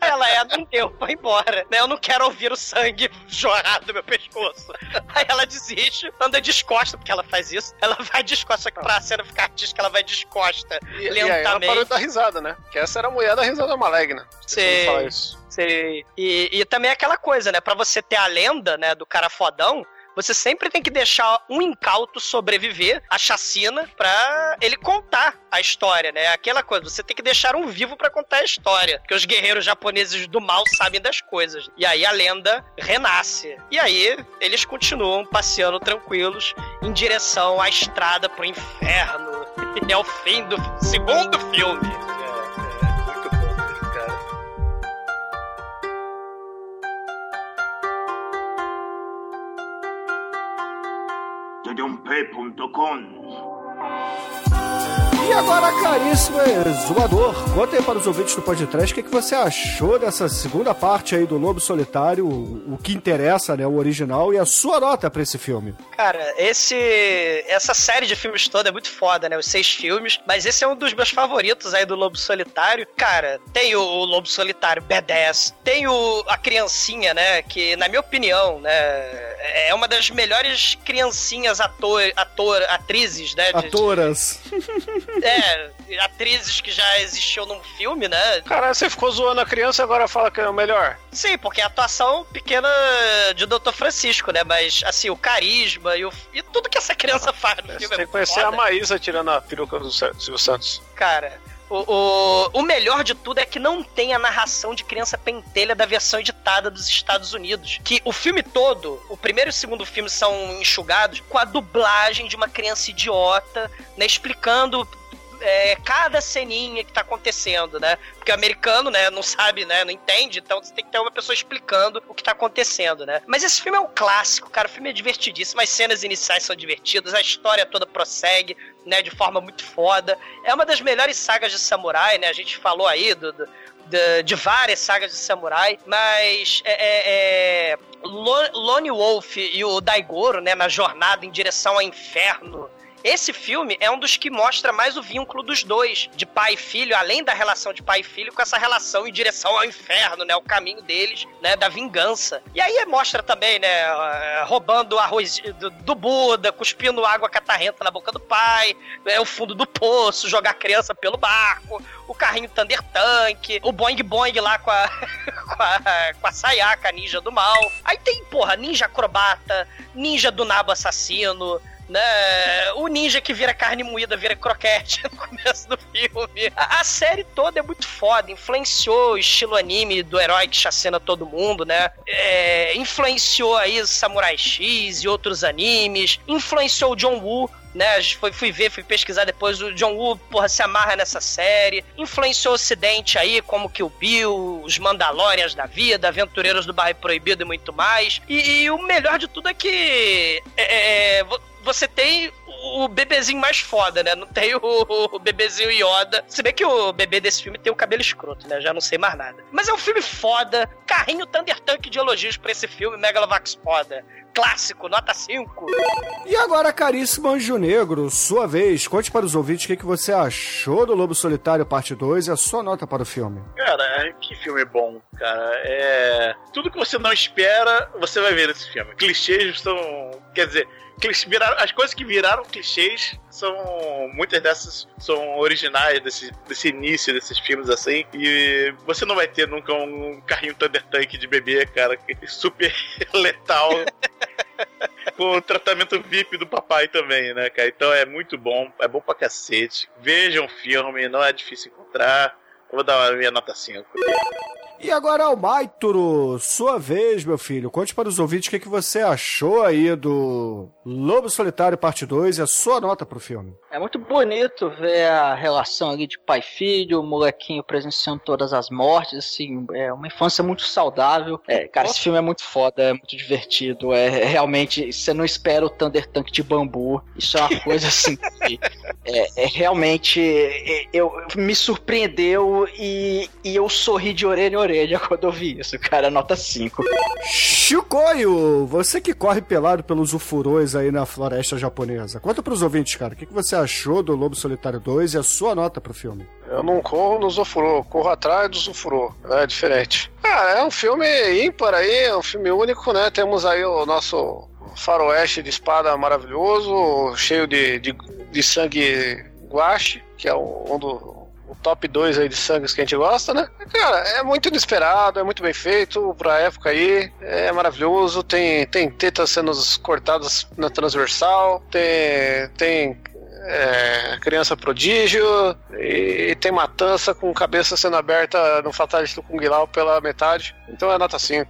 Aí ela é, não deu, vai embora. Né? Eu não quero ouvir o sangue jorrar do meu pescoço. Aí ela desiste, anda descosta, porque ela faz isso. Ela vai descosta, só que pra cena ficar artística, ela vai descosta E, e aí ela lentamente. parou de dar risada, né? Que essa era a mulher da risada maligna. Sei. falar isso. Sei. E, e também é aquela coisa, né? Pra você ter a lenda, né, do cara fodão, você sempre tem que deixar um incauto sobreviver à chacina pra ele contar a história, né? Aquela coisa, você tem que deixar um vivo pra contar a história. Porque os guerreiros japoneses do mal sabem das coisas. E aí a lenda renasce. E aí eles continuam passeando tranquilos em direção à estrada pro inferno. *laughs* É o fim do segundo filme. stadionp.com. E agora, caríssimo exumador, conta aí para os ouvintes do podcast o que, que você achou dessa segunda parte aí do Lobo Solitário, o, que interessa, né, o original, e a sua nota para esse filme. Cara, esse essa série de filmes toda é muito foda, né? Os seis filmes, mas esse é um dos meus favoritos aí do Lobo Solitário. Cara, tem o, o Lobo Solitário B10, tem o a criancinha, né, que na minha opinião, né, é uma das melhores criancinhas ator, ator atrizes, né, de- Atoras. *laughs* é, *laughs* atrizes que já existiu num filme, né? Cara, você ficou zoando a criança e agora fala que é o melhor. Sim, porque a atuação pequena de Dr. Francisco, né? Mas, assim, o carisma e, o, e tudo que essa criança faz no Você filme tem é que conhecer foda. a Maísa tirando a peruca do Silvio Santos. Cara, o, o, o melhor de tudo é que não tem a narração de criança pentelha da versão editada dos Estados Unidos. Que o filme todo, o primeiro e o segundo filme são enxugados com a dublagem de uma criança idiota, né? Explicando é, cada ceninha que tá acontecendo, né? Porque o americano, né, não sabe, né, não entende, então você tem que ter uma pessoa explicando o que tá acontecendo, né? Mas esse filme é um clássico, cara, o filme é divertidíssimo, as cenas iniciais são divertidas, a história toda prossegue, né, de forma muito foda. É uma das melhores sagas de samurai, né? A gente falou aí do, do- de, de várias sagas de samurai, mas é, é, é, Lo- Lone Wolf e o Daigoro, né, na jornada em direção ao inferno. Esse filme é um dos que mostra mais o vínculo dos dois, de pai e filho, além da relação de pai e filho, com essa relação em direção ao inferno, né? O caminho deles, né? Da vingança. E aí mostra também, né? eh, Roubando arroz do, do Buda, cuspindo água catarrenta na boca do pai, é, o fundo do poço, jogar a criança pelo barco, o carrinho Thunder Tank, o Boing Boing lá com a, *laughs* com a, com a Sayaka, ninja do mal. Aí tem, porra, ninja acrobata, ninja do nabo assassino, né? O ninja que vira carne moída, vira croquete *laughs* no começo do filme. A, a série toda é muito foda, influenciou o estilo anime do herói que chacina todo mundo, né? É, influenciou aí Samurai X e outros animes, influenciou o John Woo, né? Foi, fui ver, fui pesquisar depois, o John Woo, porra, se amarra nessa série. Influenciou o Ocidente aí, como que o Bill, os Mandalorians da vida, Aventureiros do Bairro Proibido e muito mais. E, e o melhor de tudo é que é, é, vo- você tem o bebezinho mais foda, né? Não tem o, o bebezinho Yoda. Se bem que o bebê desse filme tem o cabelo escroto, né? Já não sei mais nada. Mas é um filme foda. Carrinho Thunder Tank de elogios pra esse filme. Megalovax foda. Clássico, nota 5. E agora, caríssimo Anjo Negro, sua vez, conte para os ouvintes o que, que você achou do Lobo Solitário Parte 2 e a sua nota para o filme. Cara, que filme bom, cara. É. Tudo que você não espera, você vai ver nesse filme. Clichês são. Quer dizer, viraram- as coisas que viraram clichês são. Muitas dessas são originais desse, desse início desses filmes assim. E você não vai ter nunca um carrinho Thunder Tank de bebê, cara, é super *laughs* letal. com o tratamento VIP do papai também, né, cara? Então é muito bom, é bom pra cacete. Vejam o filme, não é difícil encontrar. Eu vou dar a minha nota 5. E agora, Almaituro, sua vez, meu filho. Conte para os ouvintes o que, que você achou aí do Lobo Solitário Parte 2 e a sua nota pro filme. É muito bonito ver a relação ali de pai e filho, o molequinho presenciando todas as mortes, assim, é uma infância muito saudável. É, cara, esse filme é muito foda, é muito divertido, é, é realmente, você não espera o Thunder Tank de bambu, isso é uma coisa assim, que, é, é realmente, é, eu, me surpreendeu e, e eu sorri de orelha em orelha *laughs* quando eu vi isso, cara, nota 5. Chicoio, você que corre pelado pelos ufurões aí na floresta japonesa, conta pros ouvintes, cara, o que, que você achou do Lobo Solitário 2 e a sua nota pro filme? Eu não corro no Zofurô, corro atrás do Zofurô. É diferente. Ah, é um filme ímpar aí, é um filme único, né? Temos aí o nosso faroeste de espada maravilhoso, cheio de, de, de sangue guache, que é um do o top 2 aí de sangues que a gente gosta, né? Cara, é muito inesperado, é muito bem feito pra época aí, é maravilhoso, tem, tem tetas sendo cortadas na transversal, tem, tem é, criança prodígio e tem matança com cabeça sendo aberta no Fatality do Kung Lao pela metade. Então é nota 5.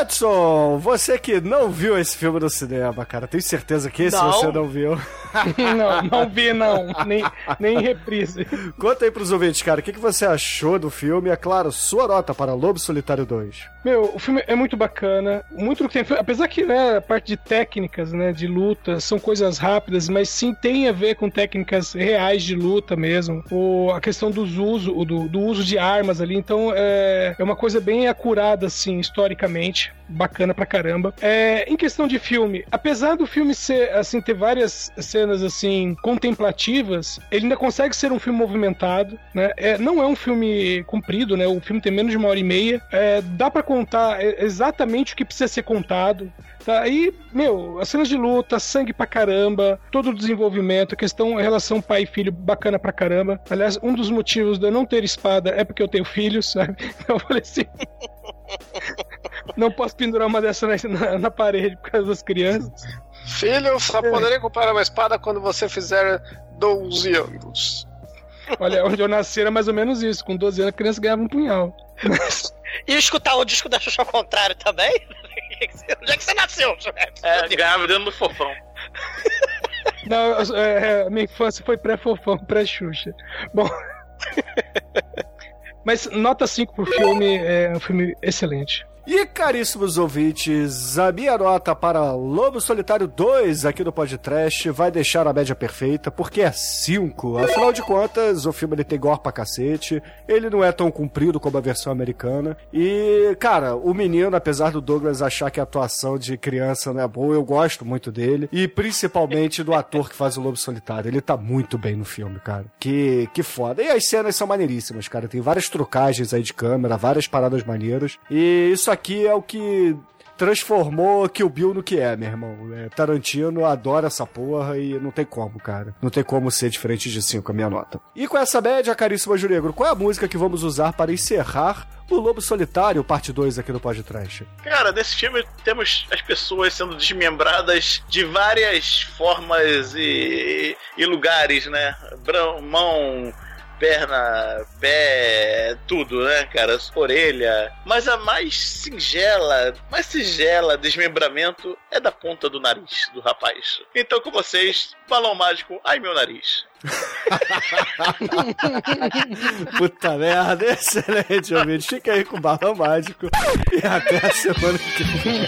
Edson, você que não viu esse filme no cinema, cara, tenho certeza que esse Não. você não viu. *laughs* não, não vi não, nem, nem em reprise. Conta aí pros ouvintes, cara, o que, que você achou do filme? É claro, sua nota para Lobo Solitário 2. Meu, o filme é muito bacana, muito do que tem, apesar que, né, a parte de técnicas, né, de luta, são coisas rápidas, mas sim tem a ver com técnicas reais de luta mesmo, o, a questão dos uso, do, do uso de armas ali, então é, é uma coisa bem acurada, assim, historicamente, bacana pra caramba. É, em questão de filme, apesar do filme ser, assim, ter várias cenas, assim, contemplativas, ele ainda consegue ser um filme movimentado, né, é, não é um filme comprido, né, o filme tem menos de uma hora e meia, é, dá pra contar é, exatamente o que precisa ser contado. Tá, aí, meu, as cenas de luta, sangue pra caramba, todo o desenvolvimento, a questão, a relação pai e filho bacana pra caramba. Aliás, um dos motivos de eu não ter espada é porque eu tenho filhos, sabe? *laughs* Então eu falei assim. *laughs* não posso pendurar uma dessas na, na, na parede por causa das crianças. Filho, só poderei comprar uma espada quando você fizer 12 anos. Olha, onde eu nasci era mais ou menos isso. Com 12 anos a criança ganhava um punhal. *laughs* E escutar o disco da Xuxa ao contrário também? *laughs* Onde é que você nasceu, Juliette? É, grávida dentro do fofão. *laughs* Não, é, é, minha infância foi pré-fofão, pré-Xuxa. Bom. Mas nota 5 pro filme, é um filme excelente. E caríssimos ouvintes, a minha nota para Lobo Solitário 2 aqui do Podcast vai deixar a média perfeita, porque é 5. Afinal de contas, o filme ele tem gore pra cacete, ele não é tão comprido como a versão americana. E, cara, o menino, apesar do Douglas achar que a atuação de criança não é boa, eu gosto muito dele. E principalmente do ator que faz o Lobo Solitário. Ele tá muito bem no filme, cara. Que, que foda. E as cenas são maneiríssimas, cara. Tem várias trucagens aí de câmera, várias paradas maneiras. E isso aqui é o que transformou Kill Bill no que é, meu irmão. É, Tarantino adora essa porra e não tem como, cara. Não tem como ser diferente de 5 a minha nota. E com essa média, caríssimo Juregro, qual é a música que vamos usar para encerrar o Lobo Solitário, parte 2 aqui no Podcast? Cara, nesse filme temos as pessoas sendo desmembradas de várias formas e, e lugares, né? Mão, perna, pé, tudo, né, cara? Orelha. Mas a mais singela, mais singela desmembramento é da ponta do nariz do rapaz. Então, com vocês, balão mágico, ai meu nariz. *laughs* Puta merda, excelente, ouvinte. Fica aí com o balão mágico e até a semana que vem.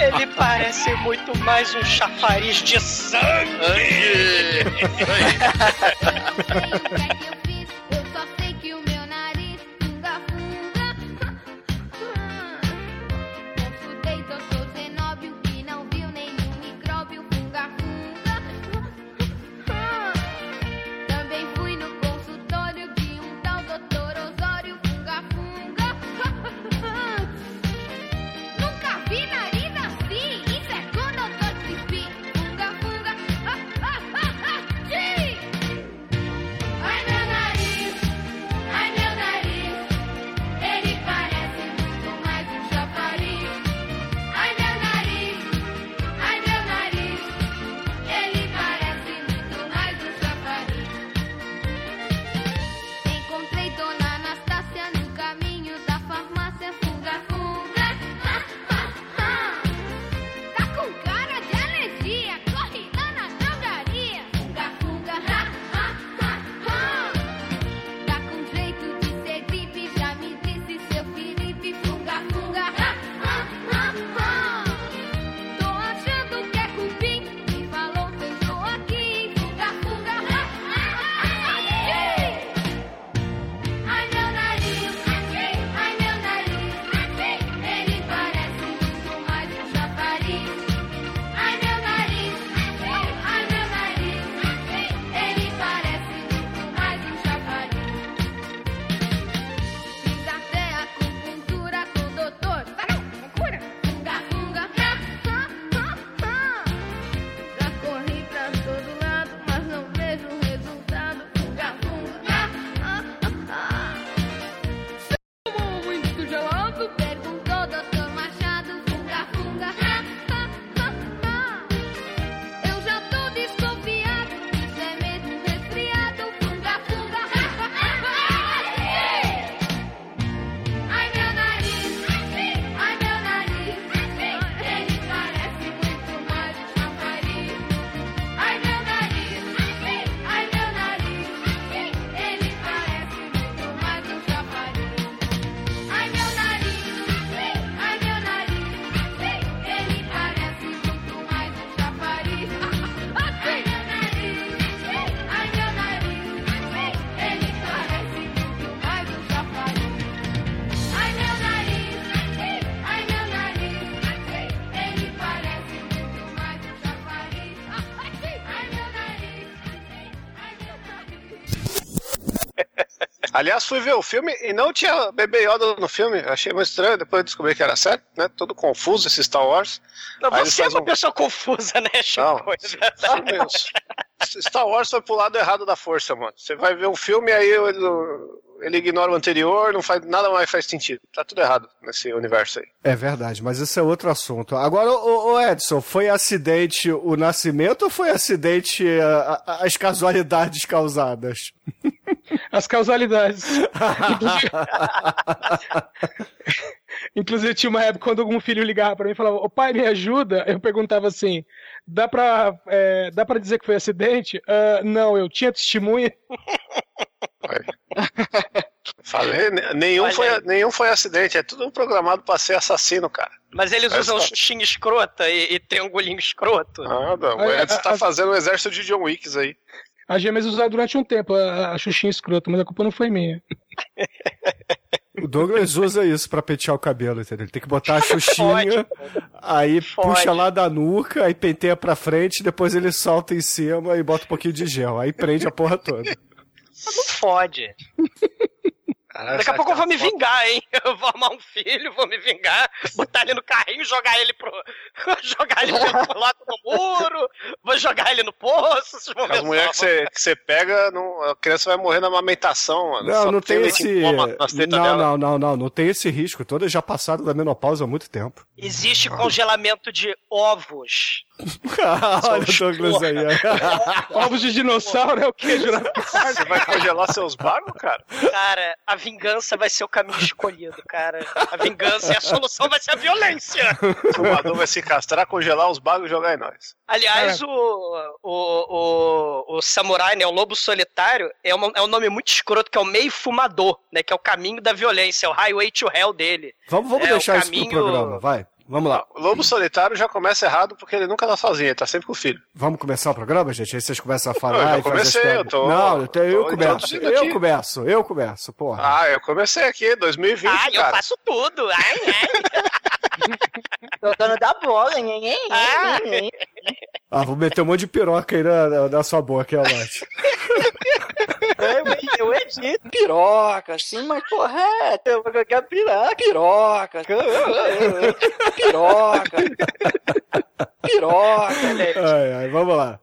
Ele parece muito mais um chafariz de sangue. *laughs* Aliás, fui ver o filme e não tinha bebê Yoda no filme. Eu achei muito estranho, depois eu descobri que era certo, né? Todo confuso esse Star Wars. Não, Aí você é uma um- pessoa confusa, né, Chico? Não, *laughs* Star Wars- Star Wars foi pro lado errado da força, mano. Você vai ver um filme aí ele, ele ignora o anterior, não faz nada mais faz sentido. Tá tudo errado nesse universo aí. É verdade, mas isso é outro assunto. Agora, ô Edson, foi acidente o nascimento ou foi acidente a- a- as casualidades causadas? *laughs* As causalidades. Inclusive, *laughs* Inclusive, tinha uma época quando algum filho ligava pra mim e falava, ô pai, me ajuda. Eu perguntava assim: dá pra, é, dá pra dizer que foi acidente? "Ah, não, eu tinha testemunha. *laughs* *laughs* Falei, ne- nenhum, Olha foi, aí. nenhum foi acidente, é tudo programado pra ser assassino, cara. Mas eles Essa- usam xuxinha escrota e, e triangulinho escroto. Nada, o Edson tá a- fazendo o exército de John Wicks aí. A gêmeas usaram durante um tempo a, a Xuxinha escrota, mas a culpa não foi minha. O Douglas usa isso pra pentear o cabelo, entendeu? Ele tem que botar a *laughs* xuxinha, aí puxa lá da nuca, aí penteia pra frente, depois ele solta em cima e bota um pouquinho de gel. Aí prende a porra toda. Mas não fode. Daqui a pouco eu vou me vingar, hein? *laughs* Eu vou armar um filho, vou me vingar, botar ele no carrinho, jogar ele pro. *laughs* jogar ele pro lado do muro, vou jogar ele no poço, vocês vão As mulheres que você, que você pega, não- a criança vai morrer na amamentação, mano. Não, Só não tem leite em esse. coma Não, dela. não, não, não. Não tem esse risco. Todas já passaram da menopausa há muito tempo. Existe congelamento de ovos. Olha o Douglas aí. ó. *laughs* Ovos de dinossauro é o que? Você vai congelar seus bagos, cara? Cara, a vingança vai ser o caminho escolhido, cara. A vingança e a solução vai ser a violência. O fumador vai se castrar, congelar os bagos e jogar em nós. Aliás, o, o, o, o samurai, né, o lobo solitário, é, uma- é um nome muito escroto, que é o meio fumador, né, que é o caminho da violência, é o highway to hell dele. Vamos, vamos É, deixar isso pro caminho- programa, vai. Vamos lá. O lobo solitário já começa errado porque ele nunca tá sozinho, ele tá sempre com o filho. Vamos começar o programa, gente? Aí vocês começam a Eu falar e as comecei, eu tô- Não, eu, tenho- eu tô começo. Eu aqui. começo, eu começo, porra. Ah, eu comecei aqui, 2020, Ah, eu cara. faço tudo. Ai, ai. *laughs* Tô dando da bola, hein, hein, hein, Ah. hein, hein. Ah, vou meter um monte de piroca aí na, na, na sua boca, *laughs* é. Eu, eu edito piroca, assim, mas correto. Eu vou colocar piroca, piroca, *laughs* piroca, piroca. Ai, ai, vamos lá.